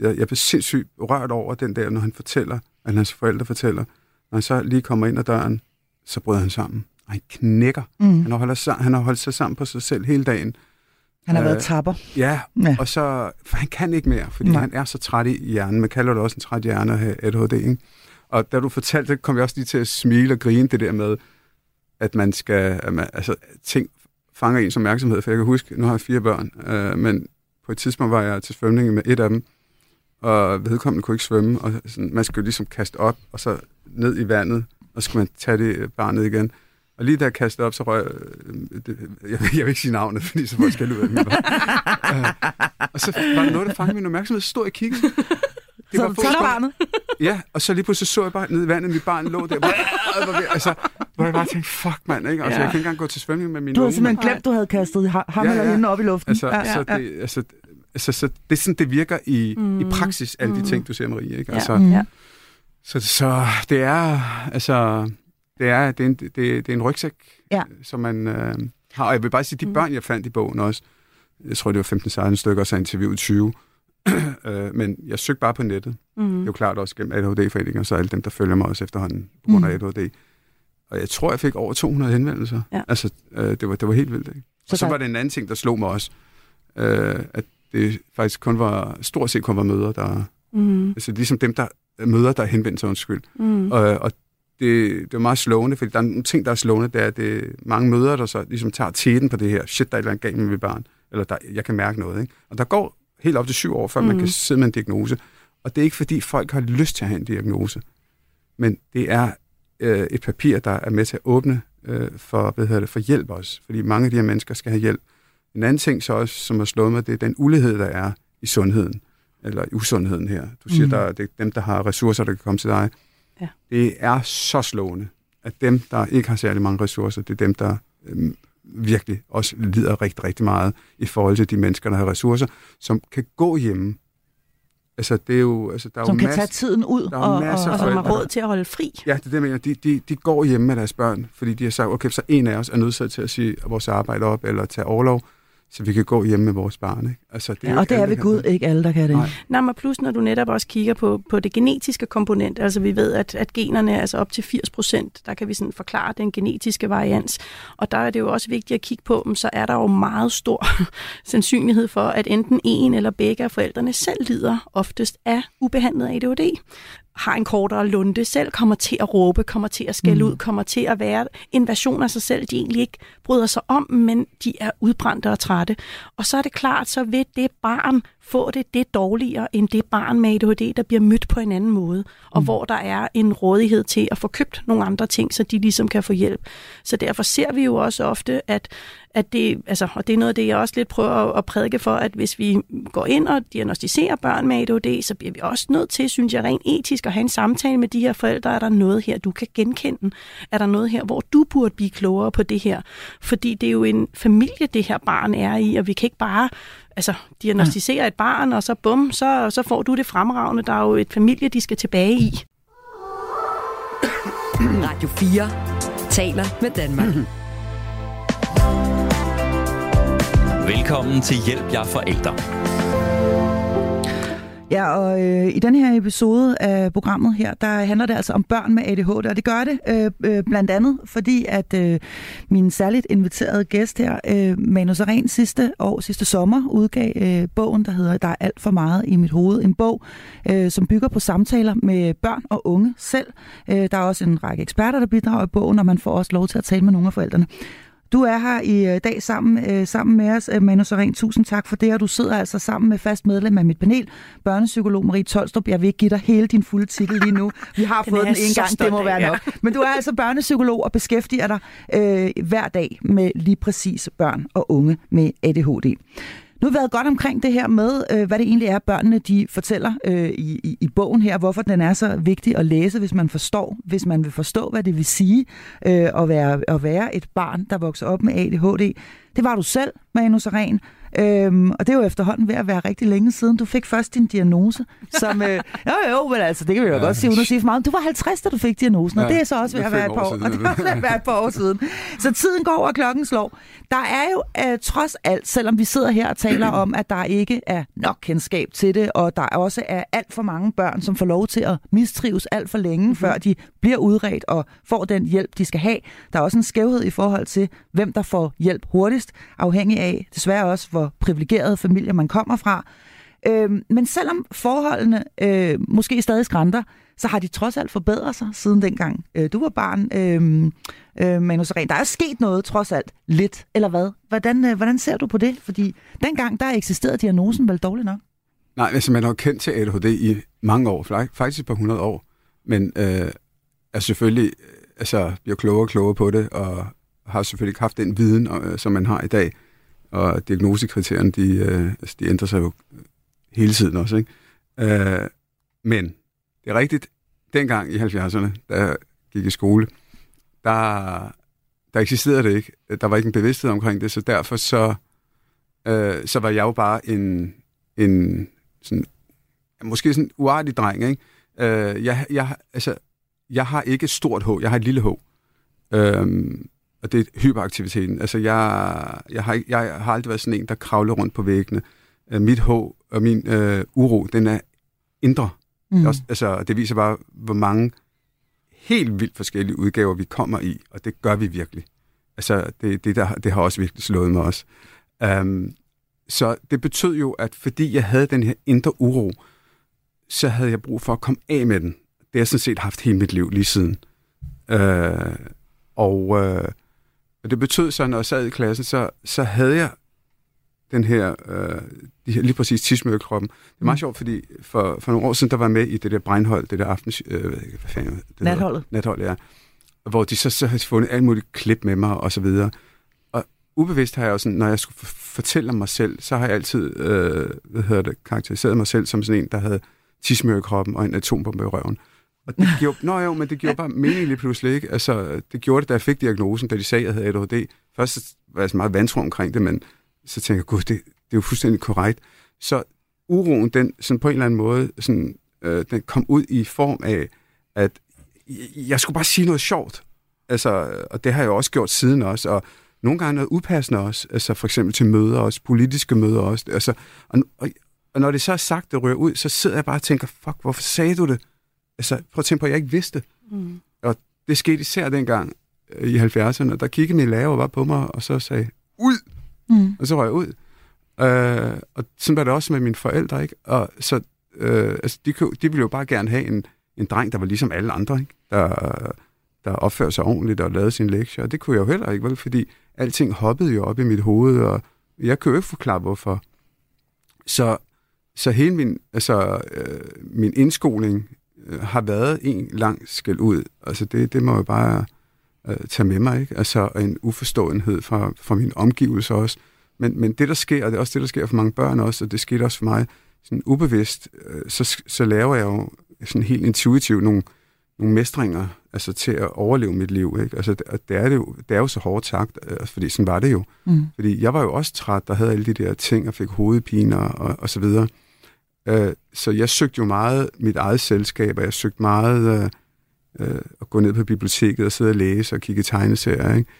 jeg, jeg blev sindssygt rørt over den der, når han fortæller, at hans forældre fortæller, når han så lige kommer ind ad døren, så bryder han sammen. Og han knækker. Mm. Han, har holdt, han har holdt sig sammen på sig selv hele dagen. Han har øh, været tapper. Ja, ja, og så, for han kan ikke mere, fordi Nej. han er så træt i hjernen. Man kalder det også en træt hjerne at have ADHD, ikke? Og da du fortalte det, kom jeg også lige til at smile og grine det der med, at man skal, at man, altså ting fanger ens opmærksomhed, for jeg kan huske, nu har jeg fire børn, øh, men på et tidspunkt var jeg til svømning med et af dem, og vedkommende kunne ikke svømme, og sådan, man skulle ligesom kaste op, og så ned i vandet, og så skulle man tage det barnet igen. Og lige da jeg kastede op, så røg øh, det, jeg, jeg vil ikke sige navnet, fordi så får jeg skæld ud af min uh, Og så var der noget, der fangede min opmærksomhed, så stod jeg og kiggede. Det så var barnet? Ja, og så lige pludselig så jeg bare ned i vandet, mit barn lå der. Hvor, altså, hvor jeg bare tænkte, fuck mand, ikke? Altså, ja. jeg kan ikke engang gå til svømning med min Du havde simpelthen glemt, du havde kastet ham ja, ja. eller hende op i luften. Altså, ja, så ja. Det, altså, altså, så det er sådan, det virker i, mm. i praksis, alle de mm. ting, du ser, Marie. Ikke? Altså, ja. Så, så det er, altså, det er, det er, en, det, det er en rygsæk, ja. som man øh, har. Og jeg vil bare sige, de mm. børn, jeg fandt i bogen også, jeg tror, det var 15-16 stykker, og så interviewet 20. øh, men jeg søgte bare på nettet. Mm. Det er jo klart også gennem ADHD-foreninger, så alle dem, der følger mig også efterhånden på grund af mm. ADHD. Og jeg tror, jeg fik over 200 henvendelser. Ja. Altså, øh, det, var, det var helt vildt. Ikke? Så, så var det en anden ting, der slog mig også. Øh, at det faktisk kun var, stort set kun var møder, der... Mm. Altså ligesom dem, der møder, der henvendte sig undskyld. Mm. Og, og det, det er meget slående, fordi der er nogle ting, der er slående, det er, at det er mange møder, der så ligesom tager tæten på det her. Shit, der er et eller andet galt med mit barn. Eller der, jeg kan mærke noget. Ikke? Og der går helt op til syv år, før mm. man kan sidde med en diagnose. Og det er ikke, fordi folk har lyst til at have en diagnose. Men det er øh, et papir, der er med til at åbne øh, for, hvad hedder det, for hjælp også. Fordi mange af de her mennesker skal have hjælp. En anden ting så også, som har slået mig, det er den ulighed, der er i sundheden. Eller i usundheden her. Du siger, mm. der det er dem, der har ressourcer, der kan komme til dig. Ja. Det er så slående, at dem, der ikke har særlig mange ressourcer, det er dem, der øh, virkelig også lider rigtig, rigtig meget i forhold til de mennesker, der har ressourcer, som kan gå hjemme. Altså, det er jo, altså, der er som jo kan masse, tage tiden ud der er og, masser og, og som har råd til at holde fri. Ja, det er det, jeg mener. De, de, de går hjemme med deres børn, fordi de har sagt, okay, så en af os er nødt til at sige vores arbejde op, eller tage overlov, så vi kan gå hjem med vores barn. Ikke? Altså, det er ja, og det er ved Gud ikke alle, der kan det. Nej. Nej, men plus når du netop også kigger på, på det genetiske komponent, altså vi ved, at, at generne, altså op til 80 procent, der kan vi sådan forklare den genetiske varians. Og der er det jo også vigtigt at kigge på, så er der jo meget stor sandsynlighed for, at enten en eller begge af forældrene selv lider oftest af ubehandlet ADHD. Har en kortere lunde, selv kommer til at råbe, kommer til at skælde mm. ud, kommer til at være en version af sig selv, de egentlig ikke bryder sig om, men de er udbrændte og trætte. Og så er det klart, så vil det barn få det det dårligere end det barn med ADHD, der bliver mødt på en anden måde, og mm. hvor der er en rådighed til at få købt nogle andre ting, så de ligesom kan få hjælp. Så derfor ser vi jo også ofte, at, at det, altså, og det er noget af det, jeg også lidt prøver at prædike for, at hvis vi går ind og diagnostiserer børn med ADHD, så bliver vi også nødt til, synes jeg, rent etisk at have en samtale med de her forældre. Er der noget her, du kan genkende? Er der noget her, hvor du burde blive klogere på det her? Fordi det er jo en familie, det her barn er i, og vi kan ikke bare altså, diagnostisere et barn, og så bum, så, så får du det fremragende. Der er jo et familie, de skal tilbage i. Radio 4 taler med Danmark. Velkommen til Hjælp jer forældre. Ja, og øh, i den her episode af programmet her, der handler det altså om børn med ADHD, og det gør det øh, øh, blandt andet, fordi at øh, min særligt inviterede gæst her, øh, Manu Saren, sidste år, sidste sommer, udgav øh, bogen, der hedder Der er alt for meget i mit hoved. En bog, øh, som bygger på samtaler med børn og unge selv. Øh, der er også en række eksperter, der bidrager i bogen, og man får også lov til at tale med nogle af forældrene. Du er her i øh, dag sammen, øh, sammen med os, øh, Manu Saren. Tusind tak for det, og du sidder altså sammen med fast medlem af mit panel, børnepsykolog Marie Tolstrup. Jeg vil ikke give dig hele din fulde titel lige nu. Vi har den fået den en gang, det må være nok. Ja. Men du er altså børnepsykolog og beskæftiger dig øh, hver dag med lige præcis børn og unge med ADHD. Nu har vi været godt omkring det her med, øh, hvad det egentlig er, børnene de fortæller øh, i, i, i bogen her, hvorfor den er så vigtig at læse, hvis man forstår, hvis man vil forstå, hvad det vil sige øh, at, være, at være et barn, der vokser op med ADHD. Det var du selv, Manu Saren, Øhm, og det er jo efterhånden ved at være rigtig længe siden. Du fik først din diagnose, som... Øh, jo, jo, men altså, det kan vi jo ja, godt sige, uden at sige for meget. Du var 50, da du fik diagnosen, ja, og det er så også ved at være et par år, og det er også ved at være et par år siden. Så tiden går, og klokken slår. Der er jo øh, trods alt, selvom vi sidder her og taler om, at der ikke er nok kendskab til det, og der også er alt for mange børn, som får lov til at mistrives alt for længe, mm-hmm. før de bliver udredt og får den hjælp, de skal have. Der er også en skævhed i forhold til, hvem der får hjælp hurtigst, afhængig af desværre også, hvor privilegerede familier man kommer fra. Øh, men selvom forholdene øh, måske stadig skrænter, så har de trods alt forbedret sig siden dengang øh, du var barn, øh, øh, Manu Seren. Der er sket noget trods alt lidt, eller hvad? Hvordan, øh, hvordan ser du på det? Fordi dengang, der eksisterede diagnosen vel dårligt nok? Nej, altså man har kendt til ADHD i mange år, faktisk et par hundrede år, men øh, er selvfølgelig øh, altså, bliver klogere og klogere på det, og har selvfølgelig ikke haft den viden, øh, som man har i dag og diagnosekriterierne, de, øh, altså, de ændrer sig jo hele tiden også. Ikke? Øh, men det er rigtigt, dengang i 70'erne, da jeg gik i skole, der, der eksisterede det ikke. Der var ikke en bevidsthed omkring det, så derfor så, øh, så var jeg jo bare en, en sådan, måske sådan uartig dreng. Ikke? Øh, jeg, jeg, altså, jeg har ikke et stort H, jeg har et lille H. Øh, og det er hyperaktiviteten. Altså, jeg, jeg, har, jeg har aldrig været sådan en, der kravler rundt på væggene. Uh, mit håb og min uh, uro, den er indre. Mm. Også, altså, det viser bare, hvor mange helt vildt forskellige udgaver vi kommer i, og det gør vi virkelig. Altså, det, det, der, det har også virkelig slået mig også. Um, så det betød jo, at fordi jeg havde den her indre uro, så havde jeg brug for at komme af med den. Det har jeg sådan set haft hele mit liv lige siden. Uh, og uh, og det betød så, når jeg sad i klassen, så, så havde jeg den her, øh, de her lige præcis tidsmørekroppen. Det er meget mm. sjovt, fordi for, for nogle år siden, der var med i det der Breinhold, det der aftens... Øh, hvad fanden, det Natholdet. Natholdet, ja. Hvor de så, så havde fundet alt muligt klip med mig, og så videre. Og ubevidst har jeg jo sådan, når jeg skulle fortælle om mig selv, så har jeg altid, øh, hvad hedder det, karakteriseret mig selv som sådan en, der havde tidsmørekroppen og en atombombe i røven. Og det gjorde, nå jo, men det gjorde bare mening lige pludselig, ikke? Altså, det gjorde det, da jeg fik diagnosen, da de sagde, at jeg havde ADHD. Først var jeg så meget vantro omkring det, men så tænkte jeg, gud, det, det er jo fuldstændig korrekt. Så uroen, den sådan på en eller anden måde, sådan, øh, den kom ud i form af, at jeg skulle bare sige noget sjovt. Altså, og det har jeg også gjort siden også, og nogle gange noget upassende også, altså for eksempel til møder også, politiske møder også. Altså, og, og, og når det så er sagt, det rører ud, så sidder jeg bare og tænker, fuck, hvorfor sagde du det? Altså, prøv at tænke på, at jeg ikke vidste. Mm. Og det skete især dengang øh, i 70'erne, der kiggede min lærer bare på mig, og så sagde, ud! Mm. Og så røg jeg ud. Øh, og sådan var det også med mine forældre, ikke? Og så, øh, altså, de, de ville jo bare gerne have en, en dreng, der var ligesom alle andre, ikke? Der, der opførte sig ordentligt og lavede sin lektier. Og det kunne jeg jo heller ikke, vel? fordi alting hoppede jo op i mit hoved, og jeg kunne jo ikke forklare, hvorfor. Så, så hele min, altså, øh, min indskoling har været en lang skæld ud. Altså det, det må jeg bare øh, tage med mig, ikke? Altså en uforståenhed fra, fra min omgivelser også. Men, men det, der sker, og det er også det, der sker for mange børn også, og det skete også for mig, sådan ubevidst, øh, så, så laver jeg jo sådan helt intuitivt nogle, nogle mestringer altså til at overleve mit liv. Ikke? Altså, det, det, er det, jo, det er jo så hårdt sagt, altså, fordi sådan var det jo. Mm. Fordi jeg var jo også træt, der havde alle de der ting, og fik hovedpiner og, og så videre. Øh, så jeg søgte jo meget mit eget selskab, og jeg søgte meget øh, øh at gå ned på biblioteket og sidde og læse og kigge tegneserier. Ikke?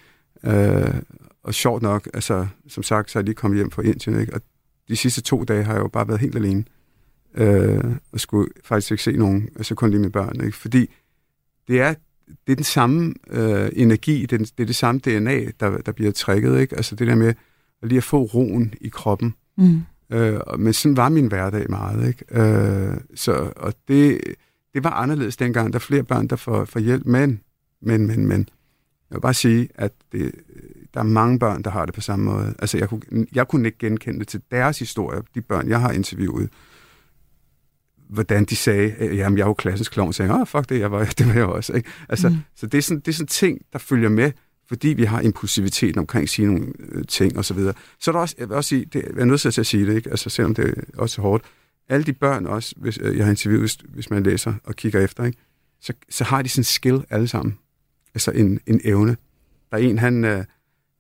Øh, og sjovt nok, altså, som sagt, så er jeg lige kommet hjem fra Indien, ikke? og de sidste to dage har jeg jo bare været helt alene. Øh, og skulle faktisk ikke se nogen, altså kun lige mine børn. Ikke? Fordi det er, det er den samme øh, energi, det er, det er det samme DNA, der, der bliver trækket, ikke? Altså det der med at lige at få roen i kroppen. Mm. Øh, men sådan var min hverdag meget, ikke? Øh, så, og det, det var anderledes dengang. Der er flere børn, der får, får hjælp, men, men, men, men. Jeg vil bare sige, at det, der er mange børn, der har det på samme måde. Altså, jeg kunne, jeg kunne ikke genkende det til deres historie, de børn, jeg har interviewet hvordan de sagde, jamen jeg er jo klassisk klovn, så jeg, oh, fuck det, jeg var, det var jeg også. Ikke? Altså, mm. Så det er, sådan, det er sådan ting, der følger med, fordi vi har impulsivitet omkring at sige nogle øh, ting og så videre. Så er der også, jeg vil også sige, det, jeg er nødt til at sige det, ikke? Altså, selvom det er også hårdt. Alle de børn også, hvis øh, jeg har interviewet, hvis, man læser og kigger efter, ikke? Så, så har de sådan en skill alle sammen. Altså en, en evne. Der er en, han, øh,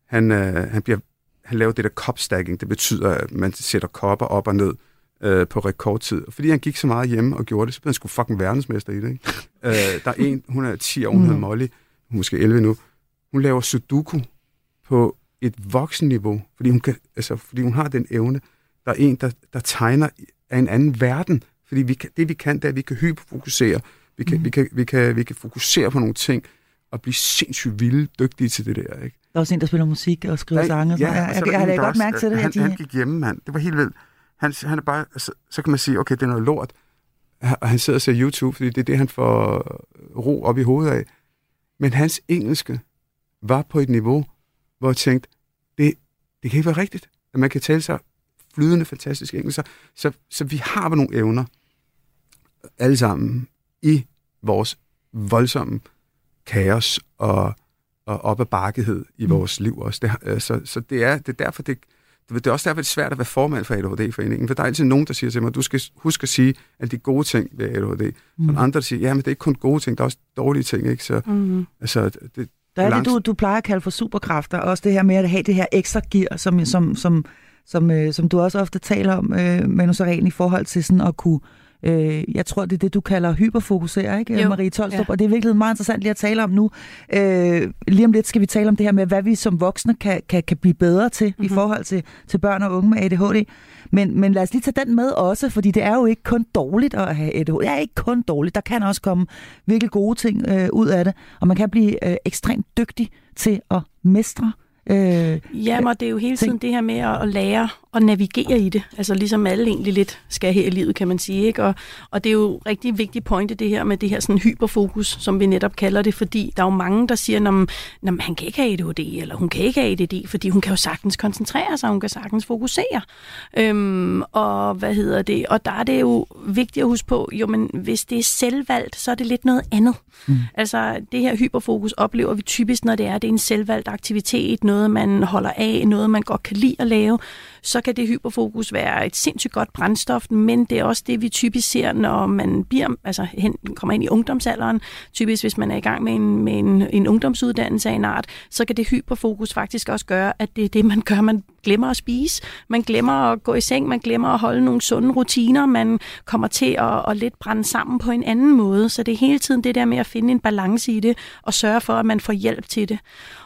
han, han, bliver, han laver det der cup stacking. Det betyder, at man sætter kopper op og ned øh, på rekordtid. Fordi han gik så meget hjemme og gjorde det, så blev han sgu fucking verdensmester i det. Ikke? øh, der er en, hun er 10 år, hun hedder mm. Molly, hun måske 11 nu. Hun laver sudoku på et voksenniveau, fordi hun, kan, altså, fordi hun har den evne. Der er en, der, der tegner af en anden verden, fordi vi kan, det vi kan, det er, at vi kan hyperfokusere. Vi kan, mm. vi, kan, vi, kan, vi kan fokusere på nogle ting, og blive sindssygt vilde dygtige til det der. Ikke? Der er også en, der spiller musik og skriver ja, sange. Ja, jeg, jeg, jeg, jeg har godt mærke til det. Han, de... han gik hjemme, mand. Det var helt vildt. Han, han er bare, så, så kan man sige, okay, det er noget lort. Og han sidder og ser YouTube, fordi det er det, han får ro op i hovedet af. Men hans engelske var på et niveau, hvor jeg tænkte, det, det kan ikke være rigtigt, at man kan tale sig flydende, fantastisk engelsk. Så, så vi har nogle evner, alle sammen, i vores voldsomme kaos og, og op ad bakkehed i mm. vores liv også. Det, så, så det, er, det er derfor, det, det er også derfor, det er svært at være formand for ADHD-foreningen, for der er altid nogen, der siger til mig, du skal huske at sige alle de gode ting ved ADHD. Mm. Og andre, der siger, ja, men det er ikke kun gode ting, der er også dårlige ting, ikke? Så, mm. altså, det, der er det, du, du plejer at kalde for superkræfter, og også det her med at have det her ekstra gear, som, som, som, som, øh, som du også ofte taler om, øh, Manu Saren, i forhold til sådan at kunne Øh, jeg tror, det er det, du kalder hyperfokusere, ikke, jo. Marie Tolstrup? Ja. Og det er virkelig meget interessant lige at tale om nu. Øh, lige om lidt skal vi tale om det her med, hvad vi som voksne kan, kan, kan blive bedre til mm-hmm. i mhm. forhold til, til børn og unge med ADHD. Men, men lad os lige tage den med også, fordi det er jo ikke kun dårligt at have ADHD. Det er ikke kun dårligt. Der kan også komme virkelig gode ting øh, ud af det. Og man kan blive øh, ekstremt dygtig til at mestre Øh, Jamen, det er jo hele tiden ting. det her med at lære at navigere i det. Altså ligesom alle egentlig lidt skal her i livet, kan man sige. Ikke? Og, og det er jo rigtig vigtigt pointe, det her med det her sådan hyperfokus, som vi netop kalder det, fordi der er jo mange, der siger, at han kan ikke have ADHD, eller hun kan ikke have ADD, fordi hun kan jo sagtens koncentrere sig, hun kan sagtens fokusere. Øhm, og hvad hedder det? Og der er det jo vigtigt at huske på, jo, men hvis det er selvvalgt, så er det lidt noget andet. Mm. Altså det her hyperfokus oplever vi typisk, når det er, det er en selvvalgt aktivitet, noget man holder af, noget man godt kan lide at lave, så kan det hyperfokus være et sindssygt godt brændstof, men det er også det, vi typisk ser, når man bliver, altså hen, kommer ind i ungdomsalderen. Typisk, hvis man er i gang med en, med en, en ungdomsuddannelse af en art, så kan det hyperfokus faktisk også gøre, at det er det, man gør, man glemmer at spise, man glemmer at gå i seng, man glemmer at holde nogle sunde rutiner, man kommer til at, at lidt brænde sammen på en anden måde. Så det er hele tiden det der med at finde en balance i det, og sørge for, at man får hjælp til det.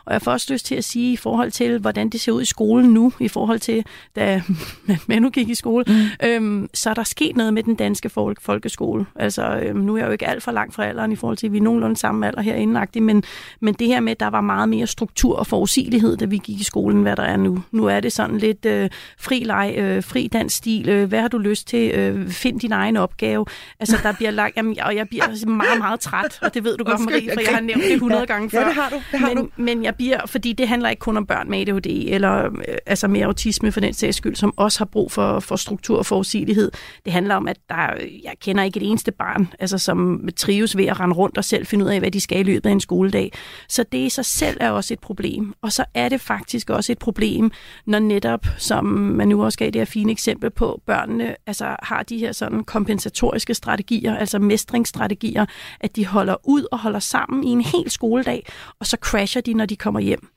Og jeg får også lyst til at sige i forhold til, hvordan det ser ud i skolen nu, i forhold til, da Manu gik i skole, mm. øhm, så er der sket noget med den danske folk, folkeskole. Altså, øhm, nu er jeg jo ikke alt for langt fra alderen i forhold til, at vi er nogenlunde samme alder herinde, men, men det her med, at der var meget mere struktur og forudsigelighed, da vi gik i skolen, hvad der er nu. Nu er det det sådan lidt øh, fri leg, øh, fri dansk stil, øh, hvad har du lyst til, øh, find din egen opgave. Altså, der bliver lagt, jamen, og jeg bliver meget, meget træt, og det ved du godt, Marie, for jeg har nævnt det 100 ja. gange før. Ja, det har du. Det har men, du. men jeg bliver, fordi det handler ikke kun om børn med ADHD, eller øh, altså med autisme for den sags skyld, som også har brug for, for struktur og forudsigelighed. Det handler om, at der, jeg kender ikke et eneste barn, altså, som trives ved at rende rundt og selv finde ud af, hvad de skal i løbet af en skoledag. Så det i sig selv er også et problem. Og så er det faktisk også et problem, når netop, som man nu også gav det her fine eksempel på, børnene altså, har de her sådan kompensatoriske strategier, altså mestringsstrategier, at de holder ud og holder sammen i en hel skoledag, og så crasher de, når de kommer hjem.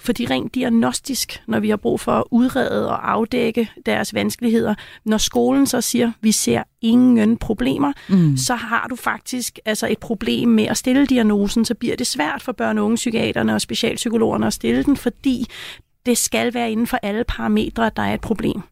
Fordi rent diagnostisk, når vi har brug for at udrede og afdække deres vanskeligheder, når skolen så siger, vi ser ingen problemer, mm. så har du faktisk altså et problem med at stille diagnosen, så bliver det svært for børne- og unge psykiaterne og specialpsykologerne at stille den, fordi det skal være inden for alle parametre, at der er et problem.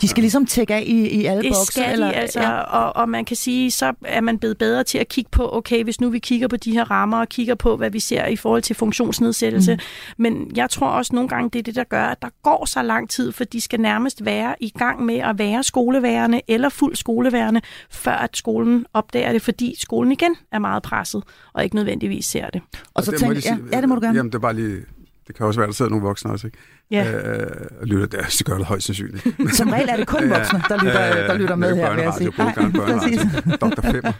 De skal ligesom tjekke af i, i alle det bokse? skal eller? de altså, ja. og, og man kan sige, så er man blevet bedre til at kigge på, okay, hvis nu vi kigger på de her rammer og kigger på, hvad vi ser i forhold til funktionsnedsættelse. Mm. Men jeg tror også nogle gange, det er det, der gør, at der går så lang tid, for de skal nærmest være i gang med at være skoleværende eller fuld skoleværende, før at skolen opdager det, fordi skolen igen er meget presset og ikke nødvendigvis ser det. Og så tænker ja, ja, det må du gerne. Jamen, det er bare lige det kan også være, at der sidder nogle voksne også, ikke? Ja. Øh, og lytter, det, det gør det højst sandsynligt. Som regel er det kun voksne, der lytter, der lytter med her, vil jeg sige. Nej, præcis. Dr. Femmer.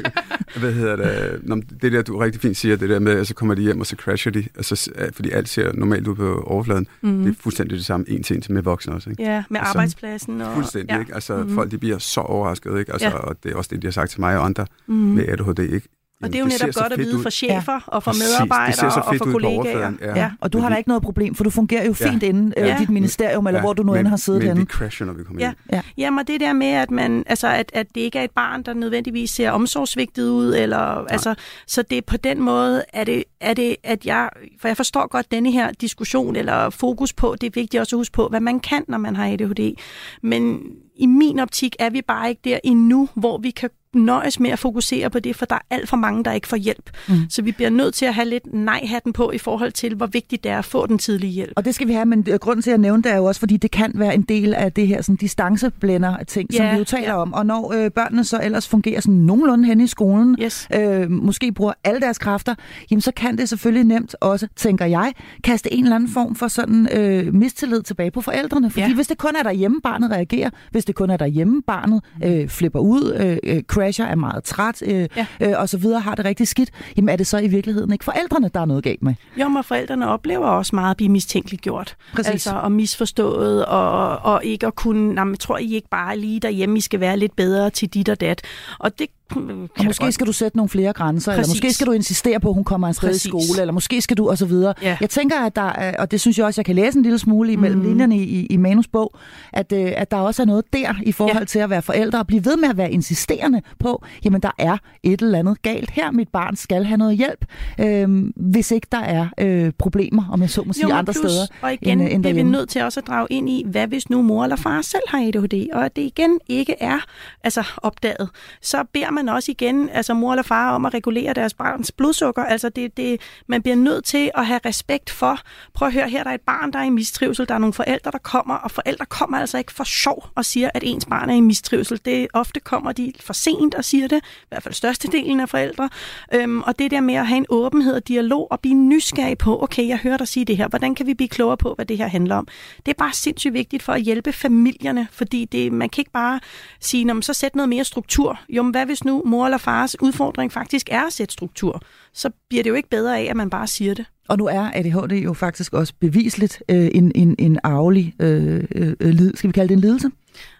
Hvad hedder det? Nå, det der, du rigtig fint siger, det der med, at så kommer de hjem, og så crasher de, altså, fordi alt ser normalt ud på overfladen. Mm. Det er fuldstændig det samme en til en med voksne også, ikke? Ja, med altså, arbejdspladsen. Og, fuldstændig, ja. ikke? Altså, mm. folk de bliver så overrasket, ikke? Altså, ja. og det er også det, de har sagt til mig og andre mm. med ADHD, ikke? Og det er jo netop godt at vide for chefer ja. og for medarbejdere ja. og for kollegaer. Ja. ja, og du har da ikke noget problem, for du fungerer jo fint ja. inden øh, ja. dit ministerium, eller ja. hvor du nu end har siddet men henne. Men vi crasher, når vi kommer ja. ind. Ja. Jamen, og det der med, at, man, altså, at, at det ikke er et barn, der nødvendigvis ser omsorgsvigtet ud, eller, altså, så det er på den måde, er det, er det, at jeg, for jeg forstår godt denne her diskussion, eller fokus på, det er vigtigt også at huske på, hvad man kan, når man har ADHD. Men i min optik er vi bare ikke der endnu, hvor vi kan nøjes med at fokusere på det, for der er alt for mange, der ikke får hjælp. Mm. Så vi bliver nødt til at have lidt nej-hatten på i forhold til, hvor vigtigt det er at få den tidlige hjælp. Og det skal vi have, men grunden til at nævne det er jo også, fordi det kan være en del af det her sådan distanceblænder ting, ja, som vi jo taler ja. om. Og når øh, børnene så ellers fungerer sådan nogenlunde hen i skolen, yes. øh, måske bruger alle deres kræfter, jamen så kan det selvfølgelig nemt også, tænker jeg, kaste en eller anden form for sådan øh, mistillid tilbage på forældrene. Fordi ja. hvis det kun er derhjemme, barnet reagerer, hvis det kun er derhjemme, barnet øh, flipper ud, øh, crasher, er meget træt øh, ja. øh, og så videre, har det rigtig skidt, jamen er det så i virkeligheden ikke forældrene, der er noget galt med? Jo, men forældrene oplever også meget at blive mistænkeliggjort. Præcis. Altså og misforstået, og, og ikke at kunne, nej, men tror I ikke bare lige derhjemme, I skal være lidt bedre til dit og dat. Og det og måske godt. skal du sætte nogle flere grænser, Præcis. eller måske skal du insistere på, at hun kommer afsted i skole, eller måske skal du, og så videre. Ja. Jeg tænker, at der er, og det synes jeg også, jeg kan læse en lille smule imellem mm. linjerne i, i, Manus bog, at, øh, at der også er noget der i forhold ja. til at være forældre, og blive ved med at være insisterende på, jamen der er et eller andet galt her, mit barn skal have noget hjælp, øh, hvis ikke der er øh, problemer, om jeg så må sige, jo, andre plus, steder og igen, end, end det er vi nødt til også at drage ind i, hvad hvis nu mor eller far selv har ADHD, og at det igen ikke er altså, opdaget, så beder man også igen altså mor eller far om at regulere deres barns blodsukker. Altså det, det, man bliver nødt til at have respekt for. Prøv at høre, her der er et barn, der er i mistrivsel. Der er nogle forældre, der kommer, og forældre kommer altså ikke for sjov og siger, at ens barn er i mistrivsel. Det ofte kommer de for sent og siger det, i hvert fald størstedelen af forældre. Øhm, og det der med at have en åbenhed og dialog og blive nysgerrig på, okay, jeg hører dig sige det her. Hvordan kan vi blive klogere på, hvad det her handler om? Det er bare sindssygt vigtigt for at hjælpe familierne, fordi det, man kan ikke bare sige, så sæt noget mere struktur. Jo, men hvad hvis nu mor eller far fars udfordring faktisk er at sætte struktur, så bliver det jo ikke bedre af, at man bare siger det. Og nu er ADHD jo faktisk også bevisligt øh, en, en, en arvelig øh, øh, lid, skal vi kalde det en lidelse?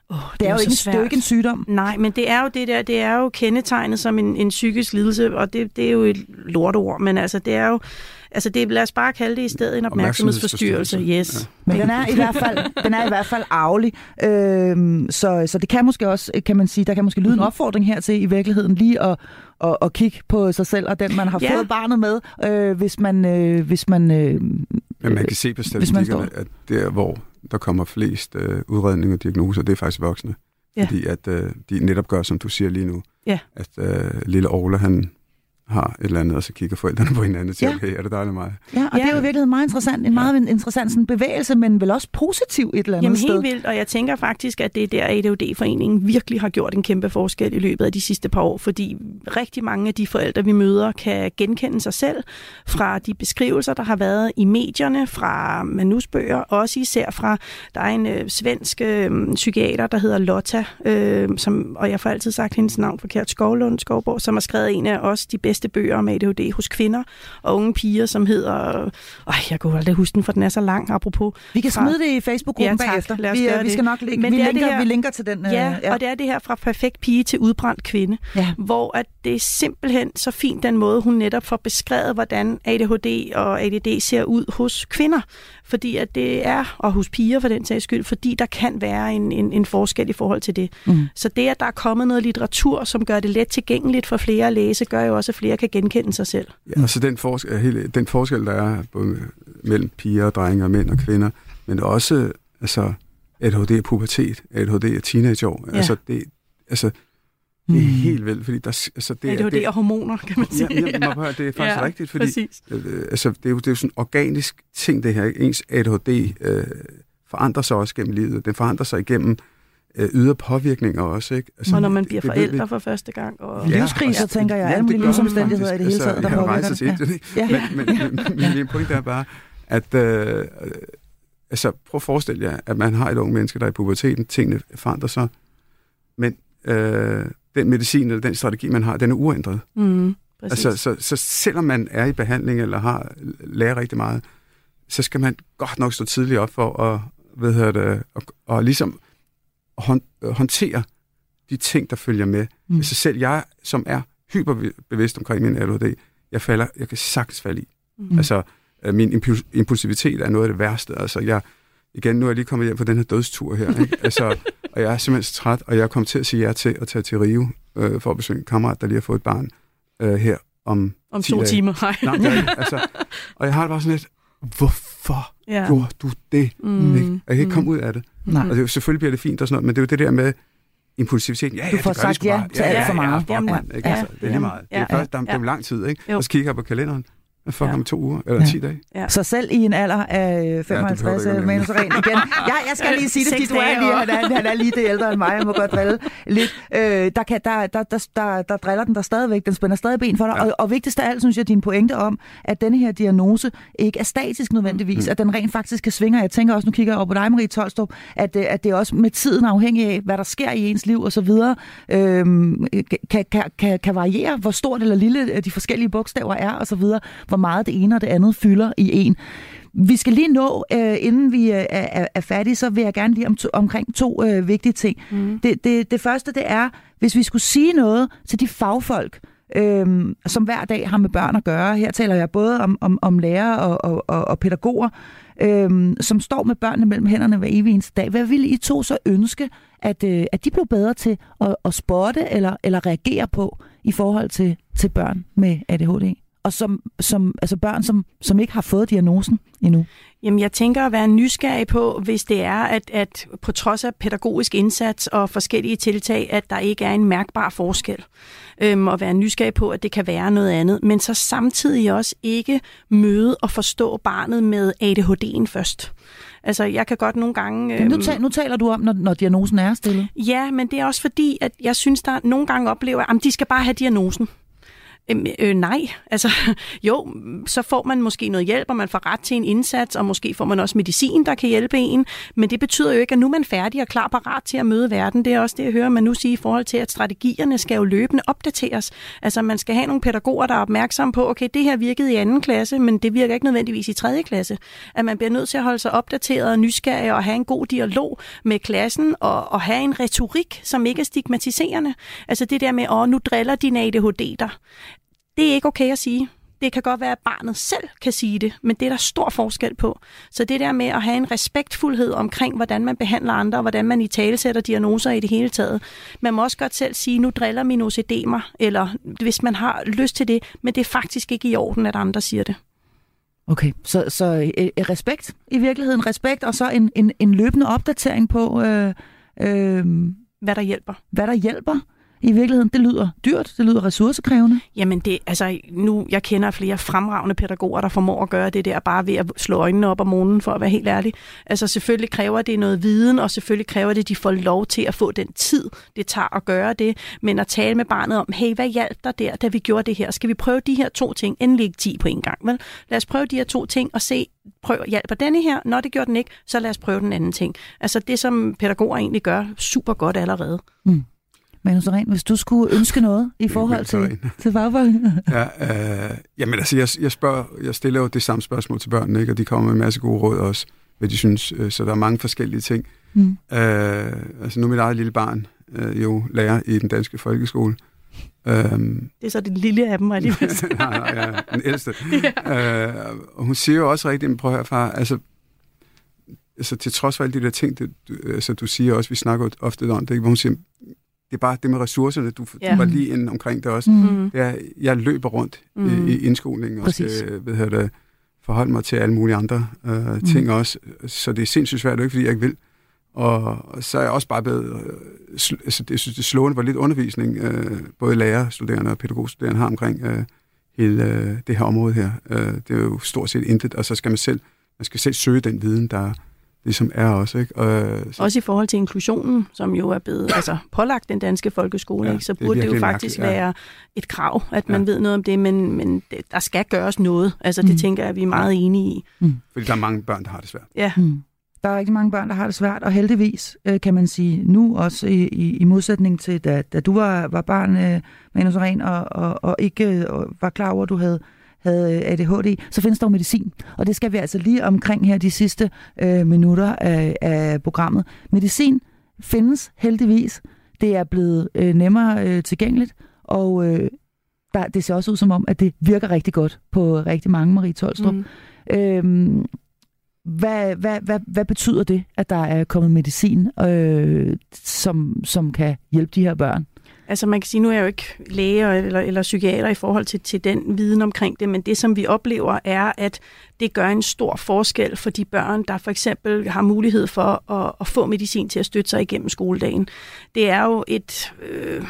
Oh, det, det er, er jo ikke, det er jo ikke en sygdom. Nej, men det er jo det der, det er jo kendetegnet som en, en psykisk lidelse, og det, det er jo et lortord, men altså det er jo, altså det, lad os bare kalde det i stedet en opmærksomhedsforstyrrelse. Yes. Ja. Men den er i hvert fald, den er i hvert fald arvelig, øhm, så, så det kan måske også, kan man sige, der kan måske lyde en Mhm. opfordring her til i virkeligheden lige at, at, at kigge på sig selv og den, man har Ja. fået barnet med, øh, hvis man, øh, hvis man øh, Men man kan se på statistikkerne, at der, hvor der kommer flest øh, udredninger og diagnoser, det er faktisk voksne. Ja. Fordi at øh, de netop gør, som du siger lige nu, Ja. at øh, lille Ole, han har et eller andet, og så kigger forældrene på hinanden og siger, Ja. okay, er det dig eller mig? Ja, og ja. det er jo i virkeligheden meget interessant. En meget interessant sådan bevægelse, men vel også positiv et eller andet Jamen sted. helt vildt, og jeg tænker faktisk, at det er der ADHD-foreningen virkelig har gjort en kæmpe forskel i løbet af de sidste par år, fordi rigtig mange af de forældre, vi møder, kan genkende sig selv fra de beskrivelser, der har været i medierne, fra manusbøger, også især fra, der er en øh, svensk øh, psykiater, der hedder Lotta, øh, som, og jeg får altid sagt hendes navn forkert, Skovlund Skovborg, som har skrevet en af også de bedste bøger om ADHD hos kvinder og unge piger, som hedder, øh, jeg kunne aldrig huske den, for den er så lang, apropos. Vi kan fra- smide det i Facebook-gruppen Ja, tak. bagefter. Lad os Vi, øh, gøre vi skal nok lægge, Men vi, er linker, det her- vi linker til den. øh, Ja, ja, og det er det her fra perfekt pige til udbrændt kvinde, ja. hvor at det er simpelthen så fint den måde, hun netop får beskrevet, hvordan ADHD og ADD ser ud hos kvinder. Fordi at det er, og hos piger for den sags skyld, fordi der kan være en, en, en forskel i forhold til det. Mm. Så det, at der er kommet noget litteratur, som gør det let tilgængeligt for flere at læse, gør jo også, at flere kan genkende sig selv. Ja, altså den forskel, hele, den forskel, der er både mellem piger og drenge og mænd og kvinder, men også altså, ADHD er pubertet, ADHD er teenageår. Ja. Altså, det, altså, det er helt vildt, fordi der, altså, det, er- ADHD det, og hormoner, kan man sige. Ja, ja, ja. Det er faktisk Ja, ja, rigtigt, fordi Præcis. øh, altså, det, er jo, det er jo sådan en organisk ting, det her. ikke? Ens ADHD øh, forandrer sig også gennem livet. Den forandrer sig igennem øh, ydre påvirkninger også. Ikke? Altså, Og når man bliver det ved vi. forældre for første gang. Og... Ja. Livskriser, tænker jeg, alle mulige det livsomstændigheder i det hele faktisk. taget, der jeg har påvirker det. ikke? Ja. Men, men, men, men min pointe er bare, at øh, øh, altså, prøv at forestille jer, at man har et ung menneske, der er i puberteten, tingene forandrer sig, men øh, den medicin eller den strategi, man har, den er uændret. Mm, præcis. Altså, så, så selvom man er i behandling eller har lærer rigtig meget, så skal man godt nok stå tidligt op for at, hvad hedder det, og, og ligesom hånd, håndtere de ting, der følger med. Mm. Altså selv jeg, som er hyperbevidst omkring min ADHD, jeg falder, jeg kan sagtens falde i. Mm. Altså, øh, min impuls, impulsivitet er noget af det værste. Altså, jeg, igen, nu er jeg lige kommet hjem på den her dødstur her, ikke? Altså, og jeg er simpelthen så træt, og jeg er kommet til at sige ja til at tage til Rio øh, for at besøge en kammerat, der lige har fået et barn øh, her om Om 10 to dage. timer. Nej. Nej, er ikke. Altså, og jeg har det bare sådan lidt, hvorfor Ja. ja. gjorde du det? Mm. Ikke? Og jeg kan ikke komme ud af det. Nej. Og det, er jo- selvfølgelig bliver det fint og sådan noget, men det er jo det der med impulsiviteten. Ja, ja, Du får det gør vi sagt sgu ja bare. til alt for meget. Ja, ja, Jamen, ja, mand, ikke? ja, Altså, det er lige jamen, meget. Det er, ja, først, der, det er jo lang tid, ikke? Jo. Og så kigger jeg på kalenderen. Fuck Ja. om to uger, eller Ja. 10 dage. Ja. Så selv i en alder af 55 behøver du ikke ja, at Manus Ren igen. Ja, jeg skal lige sige det, fordi du er lige, han er, han er lige det ældre end mig, jeg må godt drille lidt. Øh, der, kan, der, der, der, der, der driller den der stadigvæk, den spænder stadig ben for dig. Ja. Og, og vigtigst af alt, synes jeg, din pointe om, at denne her diagnose ikke er statisk nødvendigvis, Mm. at den rent faktisk kan svinge. Jeg tænker også, nu kigger jeg over på dig, Marie Tolstrup, at, øh, at det er også med tiden afhængig af, hvad der sker i ens liv og så videre, øhm, kan, kan, kan, kan variere, hvor stort eller lille øh, de forskellige bogstaver er og så videre, hvor meget det ene og det andet fylder i en. Vi skal lige nå, øh, inden vi øh, er, er, færdige, så vil jeg gerne lige om to, omkring to øh, vigtige ting. Mm. Det, det, det første, det er, hvis vi skulle sige noget til de fagfolk, øhm, som hver dag har med børn at gøre. Her taler jeg både om, om, om lærere og, og, og, og pædagoger, øhm, som står med børnene mellem hænderne hver evig eneste dag. Hvad ville I to så ønske, at, øh, at de blev bedre til at, at spotte eller, eller reagere på i forhold til, til børn med ADHD? Og som, som, altså børn, som, som ikke har fået diagnosen endnu. Jamen, jeg tænker at være nysgerrig på, hvis det er, at, at på trods af pædagogisk indsats og forskellige tiltag, at der ikke er en mærkbar forskel. Øhm, og være nysgerrig på, at det kan være noget andet. Men så samtidig også ikke møde og forstå barnet med ADHD'en først. Altså, jeg kan godt nogle gange... Men nu, øhm, tal, nu taler du om, når, når diagnosen er stillet. Ja, men det er også fordi, at jeg synes, der nogle gange oplever, at de skal bare have diagnosen. Øhm, øh, nej, altså jo, så får man måske noget hjælp, og man får ret til en indsats, og måske får man også medicin, der kan hjælpe en, men det betyder jo ikke, at nu er man færdig og klar parat til at møde verden. Det er også det, jeg hører man nu sige i forhold til, at strategierne skal jo løbende opdateres. Altså man skal have nogle pædagoger, der er opmærksomme på, okay, det her virkede i anden klasse, men det virker ikke nødvendigvis i tredje klasse. At man bliver nødt til at holde sig opdateret og nysgerrig og have en god dialog med klassen og, og have en retorik, som ikke er stigmatiserende. Altså det der med, åh, nu driller din ADHD der. Det er ikke okay at sige. Det kan godt være, at barnet selv kan sige det, men det er der stor forskel på. Så det der med at have en respektfuldhed omkring, hvordan man behandler andre, og hvordan man i tale sætter diagnoser i det hele taget. Man må også godt selv sige, nu driller min OCD mig, eller hvis man har lyst til det, men det er faktisk ikke i orden, at andre siger det. Okay, så, så øh, respekt i virkeligheden, respekt, og så en, en, en løbende opdatering på, øh, øh, Hvad der hjælper. hvad der hjælper. I virkeligheden? Det lyder dyrt, det lyder ressourcekrævende. Jamen det, altså nu, jeg kender flere fremragende pædagoger, der formår at gøre det der bare ved at slå øjnene op om morgenen, for at være helt ærlig. Altså selvfølgelig kræver det noget viden, og selvfølgelig kræver det, at de får lov til at få den tid, det tager at gøre det. Men at tale med barnet om, hey, hvad hjalp dig der, da vi gjorde det her? Skal vi prøve de her to ting? Endelig ikke 10 på en gang, vel? Lad os prøve de her to ting og se, prøv, hjælper denne her? Når det gjorde den ikke, så lad os prøve den anden ting. Altså det, som pædagoger egentlig gør super godt allerede. Mm. Manu Seren, hvis du skulle ønske noget i forhold til, til fagfolk? ja, øh, jamen altså, jeg, jeg, spørger, jeg stiller jo det samme spørgsmål til børnene, ikke? og de kommer med en masse gode råd også, hvad de synes. Øh, så der er mange forskellige ting. Mm. Øh, altså nu er mit eget lille barn øh, jo lærer i den danske folkeskole. Øhm, det er så det lille af dem, er de nej, nej, ja, den ældste. ja. øh, og hun siger jo også rigtigt, prøv at høre, far, altså, altså til trods for alle de der ting, det, du, altså, du siger også, vi snakker ofte om det, ikke? hvor hun siger, det er bare det med ressourcerne, du, ja. du var lige inde omkring det også. Mm. Det er, jeg løber rundt mm. i, i indskolingen og skal jeg, det, forholde mig til alle mulige andre øh, mm. ting også. Så det er sindssygt svært, ikke fordi jeg ikke vil. Og, og så er jeg også bare blevet... Øh, altså, jeg synes, det slående, hvor lidt undervisning øh, både lærerstuderende og pædagogstuderende har omkring øh, hele øh, det her område her. Øh, det er jo stort set intet, og så skal man selv, man skal selv søge den viden, der, ligesom er også. Ikke? Og, så... Også i forhold til inklusionen, som jo er blevet altså, pålagt den danske folkeskole, ja, ikke? så burde det, det jo faktisk ja. være et krav, at man ja. ved noget om det, men, men det, der skal gøres noget. Altså det mm. tænker jeg, at vi er meget enige i. Mm. Fordi der er mange børn, der har det svært. Ja. Mm. Der er rigtig mange børn, der har det svært, og heldigvis øh, kan man sige nu også i, i, i modsætning til, da, da du var, var barn, øh, Manus Ren, og, og, og ikke øh, var klar over, at du havde havde ADHD, så findes der jo medicin. Og det skal vi altså lige omkring her de sidste øh, minutter af, af programmet. Medicin findes heldigvis. Det er blevet øh, nemmere øh, tilgængeligt, og øh, der, det ser også ud som om, at det virker rigtig godt på rigtig mange, Marie Tolstrup. Mm. Øhm, hvad, hvad, hvad, hvad betyder det, at der er kommet medicin, øh, som, som kan hjælpe de her børn? Altså man kan sige, nu er jeg jo ikke læge eller, eller psykiater i forhold til, til den viden omkring det, men det som vi oplever er, at det gør en stor forskel for de børn, der for eksempel har mulighed for at, at få medicin til at støtte sig igennem skoledagen. Det er jo et... Øh,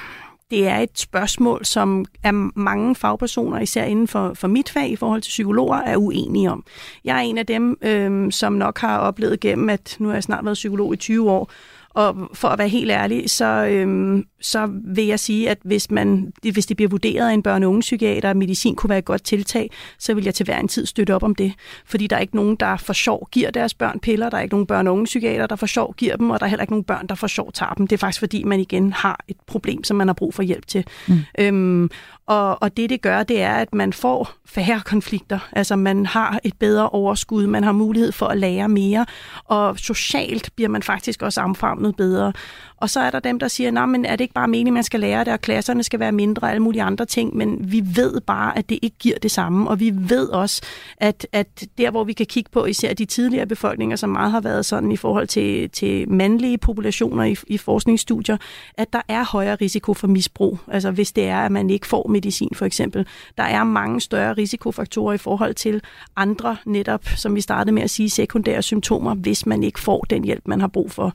det er et spørgsmål, som er mange fagpersoner, især inden for, for mit fag i forhold til psykologer, er uenige om. Jeg er en af dem, øh, som nok har oplevet gennem, at nu har jeg snart været psykolog i 20 år, og for at være helt ærlig, så, øhm, så vil jeg sige, at hvis, man, hvis det bliver vurderet af en børne- og unge psykiater, at medicin kunne være et godt tiltag, så vil jeg til hver en tid støtte op om det. Fordi der er ikke nogen, der for sjov giver deres børn piller, der er ikke nogen børne- og unge psykiater, der for sjov giver dem, og der er heller ikke nogen børn, der for sjov tager dem. Det er faktisk fordi, man igen har et problem, som man har brug for hjælp til. Mm. Øhm, og, og det, det gør, det er, at man får færre konflikter. Altså man har et bedre overskud, man har mulighed for at lære mere, og socialt bliver man faktisk også omfavnet bedre. Og så er der dem, der siger, nej, men er det ikke bare meningen, man skal lære det, og klasserne skal være mindre og alle mulige andre ting, men vi ved bare, at det ikke giver det samme, og vi ved også, at, at der, hvor vi kan kigge på især de tidligere befolkninger, som meget har været sådan i forhold til, til mandlige populationer i, i forskningsstudier, at der er højere risiko for misbrug, altså hvis det er, at man ikke får medicin for eksempel. Der er mange større risikofaktorer i forhold til andre netop, som vi startede med at sige, sekundære symptomer, hvis man ikke får den hjælp, man har brug for.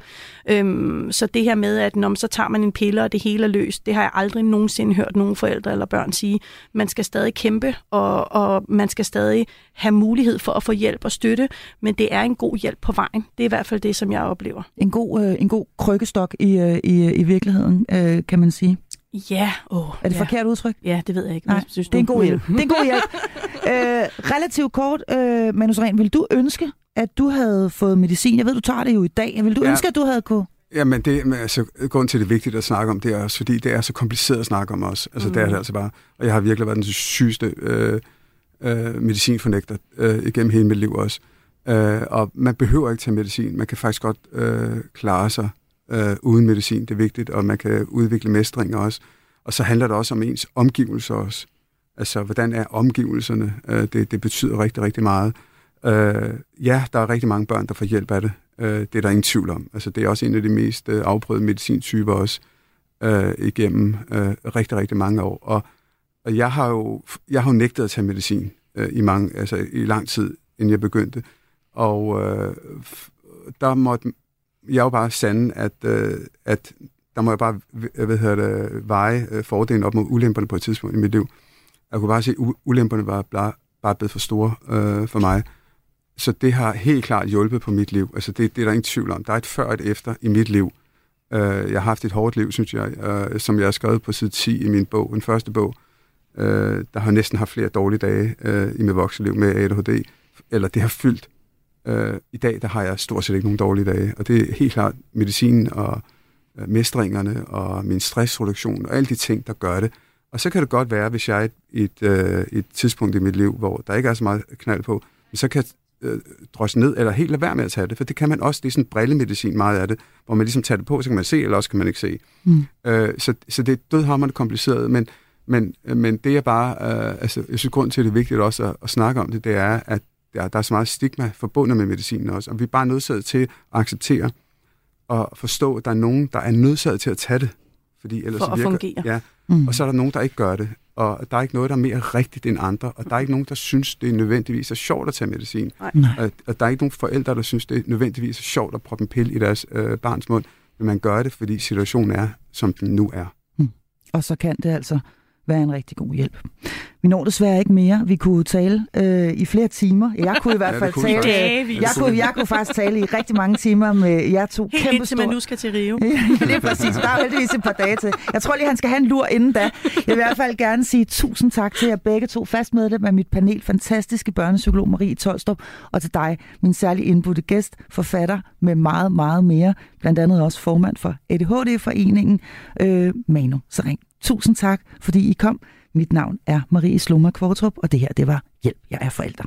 Øh, Øhm, så det her med, at når så tager man en pille, og det hele er løst, det har jeg aldrig nogensinde hørt nogen forældre eller børn sige. Man skal stadig kæmpe, og, og man skal stadig have mulighed for at få hjælp og støtte, men det er en god hjælp på vejen. Det er i hvert fald det, som jeg oplever. En god, øh, en god krykkestok i, øh, i, øh, i virkeligheden, øh, kan man sige. Ja. Oh, er det ja. forkert udtryk? Ja, det ved jeg ikke. Nej, synes det er en god hjælp. det er en god hjælp. øh, relativt kort, øh, Manus Ren, vil du ønske, at du havde fået medicin? Jeg ved, du tager det jo i dag. Vil du ja. ønske, at du havde kunne Jamen, det, men altså, grunden til, at det er vigtigt at snakke om, det er også, fordi det er så kompliceret at snakke om os. Altså, mm. det er det altså bare. Og jeg har virkelig været den sygeste øh, øh, medicinfornægter øh, igennem hele mit liv også. Øh, og man behøver ikke tage medicin. Man kan faktisk godt øh, klare sig øh, uden medicin. Det er vigtigt, og man kan udvikle mestring også. Og så handler det også om ens omgivelser også. Altså, hvordan er omgivelserne? Øh, det, det betyder rigtig, rigtig meget. Øh, ja, der er rigtig mange børn, der får hjælp af det. Øh, det er der ingen tvivl om. Altså, det er også en af de mest øh, afprøvede medicintyper også øh, igennem øh, rigtig, rigtig mange år. Og, og jeg har jo jeg har jo nægtet at tage medicin øh, i, mange, altså, i lang tid, inden jeg begyndte. Og øh, der måtte jeg jo bare sande, at, øh, at der må jeg bare øh, hvad hedder det, veje øh, fordelen op mod ulemperne på et tidspunkt i mit liv. Jeg kunne bare se, at ulemperne var bare, bare blevet for store øh, for mig. Så det har helt klart hjulpet på mit liv. Altså det, det er der ingen tvivl om. Der er et før og et efter i mit liv. Øh, jeg har haft et hårdt liv, synes jeg, øh, som jeg har skrevet på side 10 i min bog, den første bog. Øh, der har næsten haft flere dårlige dage øh, i mit voksenliv med ADHD. Eller det har fyldt. Øh, I dag der har jeg stort set ikke nogen dårlige dage. Og det er helt klart medicinen og øh, mestringerne og min stressreduktion og alle de ting, der gør det. Og så kan det godt være, hvis jeg er et, et, øh, et tidspunkt i mit liv, hvor der ikke er så meget knald på, så kan øh, drosle ned, eller helt lade være med at tage det, for det kan man også, det er sådan brillemedicin meget af det, hvor man ligesom tager det på, så kan man se, eller også kan man ikke se. Mm. Øh, så, så det er dødhammerende kompliceret, men, men, men det er bare, øh, altså, jeg synes, grund til, at det er vigtigt også at, at snakke om det, det er, at der, der er så meget stigma forbundet med medicinen også, og vi er bare nødsaget til at acceptere og forstå, at der er nogen, der er nødsaget til at tage det. Fordi ellers For at virker, fungere. Ja, Mm. og så er der nogen, der ikke gør det. Og der er ikke noget, der er mere rigtigt end andre. Og der er ikke nogen, der synes, det er nødvendigvis er sjovt at tage medicin. Nej. Og, og der er ikke nogen forældre, der synes, det er nødvendigvis er sjovt at proppe en pille i deres øh, barns mund. Men man gør det, fordi situationen er, som den nu er. Og så kan det altså være en rigtig god hjælp. Vi når desværre ikke mere. Vi kunne tale øh, i flere timer. Jeg kunne i hvert Ja, fald vi tale... Jeg kunne, jeg kunne faktisk tale i rigtig mange timer med jer to. Helt Kæmpe indtil man nu skal til Rio. Ja, det er præcis. Der er heldigvis et par dage til. Jeg tror lige, han skal have en lur inden da. Jeg vil i hvert fald gerne sige tusind tak til jer begge to fast medlem af mit panel, fantastiske børnepsykolog Marie Tolstrup, og til dig, min særlig indbudte gæst, forfatter med meget, meget mere, blandt andet også formand for ADHD-foreningen, øh, Manu Sering. Tusind tak, fordi I kom. Mit navn er Marie Sloma Kvartrup, og det her, det var Hjælp, jeg er forælder.